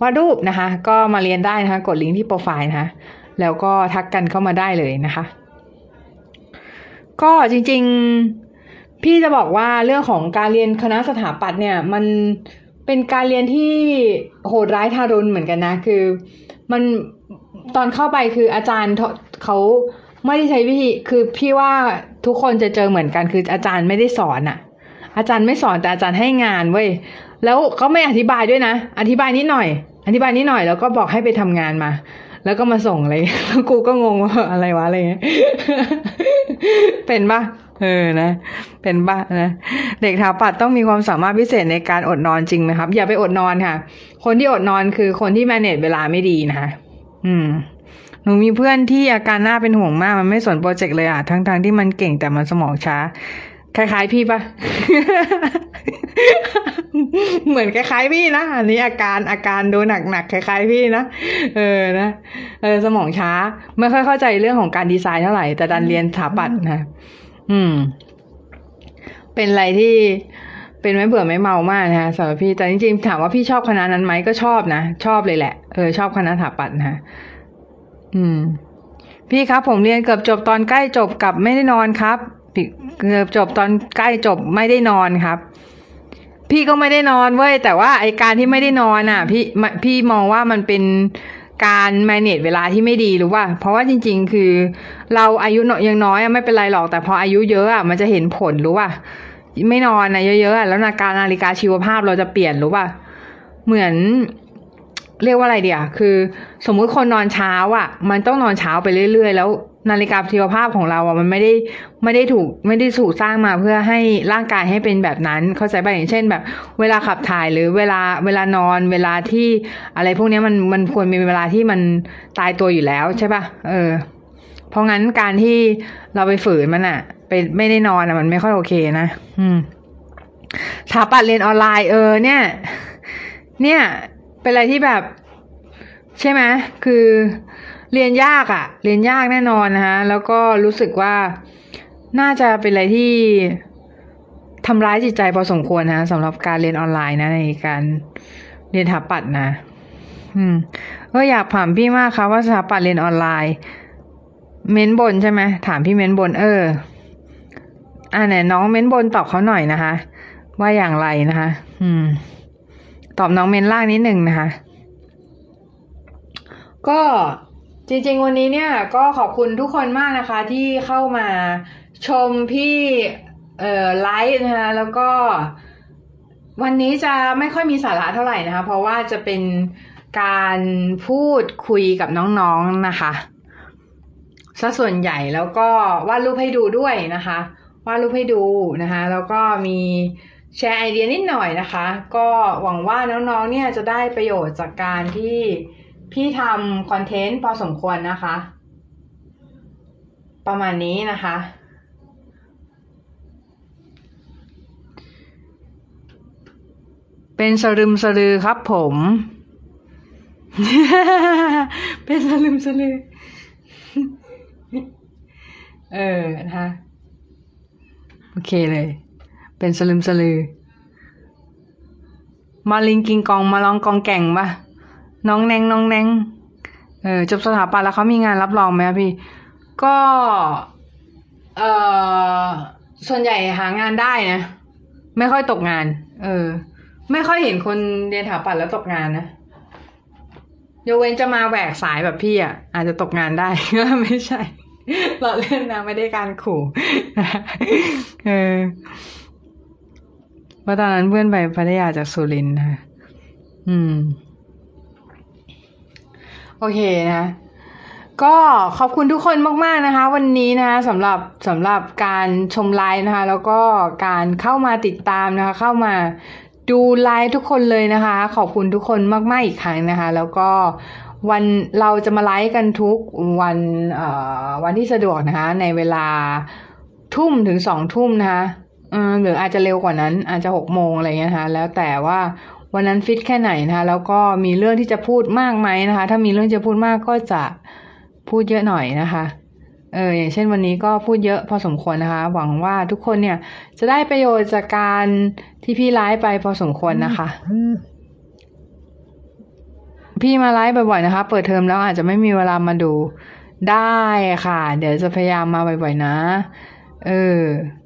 วาดรูปนะคะ ก็มาเรียนได้นะคะ กดลิงก์ที่โปรไฟล์นะคะ แล้วก็ทักกันเข้ามาได้เลยนะคะ ก็จริง ๆ พี่จะบอกว่าเรื่องของการเรียนคณะสถาปัตย์เนี่ย มันเป็นการเรียนที่โหดร้ายทารุณเหมือนกันนะ คือ มันตอนเข้าไปคืออาจารย์เขาไม่ได้ใช้วิธี คือพี่ว่าทุกคนจะเจอเหมือนกัน คืออาจารย์ไม่ได้สอนอะอาจารย์ไม่สอนแต่อาจารย์ให้งานเว้ย แล้วเขาไม่อธิบายด้วยนะ อธิบายนิดหน่อย อธิบายนิดหน่อยแล้วก็บอกให้ไปทำงานมา แล้วก็มาส่งอะไรกูก็งงว่าอะไรวะอะไรเงี้ยเป็นปะเออนะ เป็นปะนะ เด็กถาปัดต้องมีความสามารถพิเศษในการอดนอนจริงไหมครับ อย่าไปอดนอนค่ะ คนที่อดนอนคือคนที่แมเนจเวลาไม่ดีนะคะอืม หนูมีเพื่อนที่อาการหน่าเป็นห่วงมาก มันไม่สนโปรเจกต์เลยอะ ทั้งๆทที่มันเก่งแต่มันสมองช้า คล้ายๆพี่ปะเหมือนคล้ายๆพี่นะอันนี้อาการอาการดูหนักๆคล้ายๆพี่นะเออนะเออสมองช้า ไม่ค่อยเข้าใจเรื่องของการดีไซน์เท่าไหร่ แต่ดันเรียนสถาปัตย์นะอืม เป็นอะไรที่เป็นไม่เบื่อไม่เมามากนะคะสำหรับพี่แต่จริงๆถามว่าพี่ชอบคณะนั้นไหมก็ชอบนะชอบเลยแหละเออชอบคณะสถาปัตย์นะอืม พี่ครับ ผมเรียนเกือบจบตอนใกล้จบกับไม่ได้นอนครับ เกือบจบตอนใกล้จบไม่ได้นอนครับ พี่ก็ไม่ได้นอนเว้ยแต่ว่าไอการที่ไม่ได้นอนอะ พี่พี่มองว่ามันเป็นการแมเนจเวลาที่ไม่ดีหรือว่าเพราะว่าจริง ๆ คือ เราอายุยังน้อยไม่เป็นไรหรอกแต่พออายุเยอะอะมันจะเห็นผลรู้ว่าไม่นอนนะเยอะๆแล้วนาการนาฬิกาชีวภาพเราจะเปลี่ยนรู้ว่าเหมือน เรียกว่าอะไรเดียวคือ สมมุติคนนอนเช้าอะ มันต้องนอนเช้าไปเรื่อยๆ แล้ว นาฬิกาชีวภาพของเราอะมันไม่ได้ไม่ได้ถูกไม่ได้ถูกสร้างมาเพื่อให้ร่างกายให้เป็นแบบนั้น เข้าใจป่ะอย่างเช่นแบบ เวลาขับถ่ายหรือเวลาเวลานอนเวลาที่อะไรพวกนี้มันมันควรมีเวลาที่มันตายตัวอยู่แล้วใช่ป่ะเออ เพราะงั้นการที่เราไปฝืนมันอะ ไปไม่ได้นอนอะมันไม่ค่อยโอเคนะอืมถาปัดเรียนออนไลน์เออ เนี่ย เนี่ย เป็นอะไรที่แบบ ใช่ไหมคือ เรียนยากอะ่ะ เรียนยากแน่นอนนะคะแล้วก็รู้สึกว่าน่าจะเป็นอะไรที่ทำร้ายจิตใจพอสมควรนะสำหรับการเรียนออนไลน์นะในการเรียนถาปัดนะ อืมก็อยากถามพี่มากค่ะว่าสถาปัดเรียนออนไลน์ เม้นบนใช่ไหมถามพี่เม้นบน เออ อ่าเนี่ยน้องเม้นบนตอบเขาหน่อยนะคะ ว่าอย่างไรนะคะ อืม ตอบน้องเม้นล่างนิดหนึ่งนะคะ ก็ จริงๆ วันนี้เนี่ยก็ขอบคุณทุกคนมากนะคะที่เข้ามาชมพี่เอ่อไลฟ์นะคะแล้วก็วันนี้จะไม่ค่อยมีสาระเท่าไหร่นะคะ เพราะว่าจะเป็นการพูดคุยกับน้องๆนนะคะซะส่วนใหญ่แล้วก็วาดรูปให้ดูด้วยนะคะวาดรูปให้ดูนะคะ แล้วก็มีแชร์ไอเดียนิดหน่อยนะคะ ก็หวังว่าน้องๆเนี่ยจะได้ประโยชน์จากการที่ พี่ทำคอนเทนต์พอสมควรนะคะ ประมาณนี้นะคะ เป็นสรึมสลือครับผม เป็นสลึมสลือ เออนะคะโอเคเลย เป็นสลึมสลือ มาลิงกิงกองมาลองกองแก่งปะ น้องแนงน้องแนงเออจบสถาปัตย์แล้วเขามีงานรับรองไหมพี่ ก็เออส่วนใหญ่หางานได้นะ ไม่ค่อยตกงาน เออ ไม่ค่อยเห็นคนเรียนสถาปัตย์แล้วตกงานนะยกเว้นจะมาแหวกสายแบบพี่อะ อาจจะตกงานได้ก็ไม่ใช่เราเล่นนะไม่ได้การขู่เออเพราะตอนนั้นเพื่อนไปพัทยาจากสุรินทร์นะคะอืม โอเคนะ ก็ขอบคุณทุกคนมาก ๆนะคะ วันนี้นะคะสำหรับสำหรับการชมไลฟ์นะคะ แล้วก็การเข้ามาติดตามนะคะ เข้ามาดูไลฟ์ทุกคนเลยนะคะ ขอบคุณทุกคนมาก ๆ อีกครั้งนะคะ แล้วก็วันเราจะมาไลฟ์กันทุกวันเอ่อวันที่สะดวกนะคะ ในเวลาทุ่มถึงสองทุ่มนะคะหรืออาจจะเร็วกว่านั้น อาจจะหกโมงอะไรเงี้ยนะคะ แล้วแต่ว่า วันนั้นฟิตแค่ไหนนะคะแล้วก็มีเรื่องที่จะพูดมากไหมนะคะ ถ้ามีเรื่องจะพูดมากก็จะพูดเยอะหน่อยนะคะเอออย่างเช่นวันนี้ก็พูดเยอะพอสมควรนะคะ หวังว่าทุกคนเนี่ยจะได้ประโยชน์จากการที่พี่ไลฟ์ไปพอสมควรนะคะ พี่มาไลฟ์บ่อยๆนะคะ เปิดเทอมแล้วอาจจะไม่มีเวลามาดูได้ค่ะ เดี๋ยวจะพยายามมาบ่อยๆนะ เออ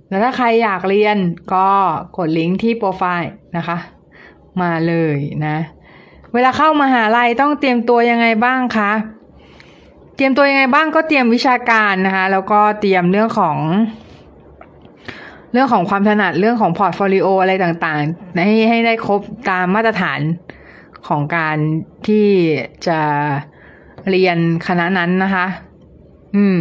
แล้วถ้าใครอยากเรียนก็กดลิงก์ที่โปรไฟล์นะคะ มาเลยนะ เวลาเข้ามหาลัยต้องเตรียมตัวยังไงบ้างคะ เตรียมตัวยังไงบ้างก็เตรียมวิชาการนะคะ แล้วก็เตรียมเรื่องของ เรื่องของความถนัดเรื่องของ portfolio อะไรต่างๆ ให้ให้ได้ครบตามมาตรฐานของการที่จะเรียนคณะนั้นนะคะ อืม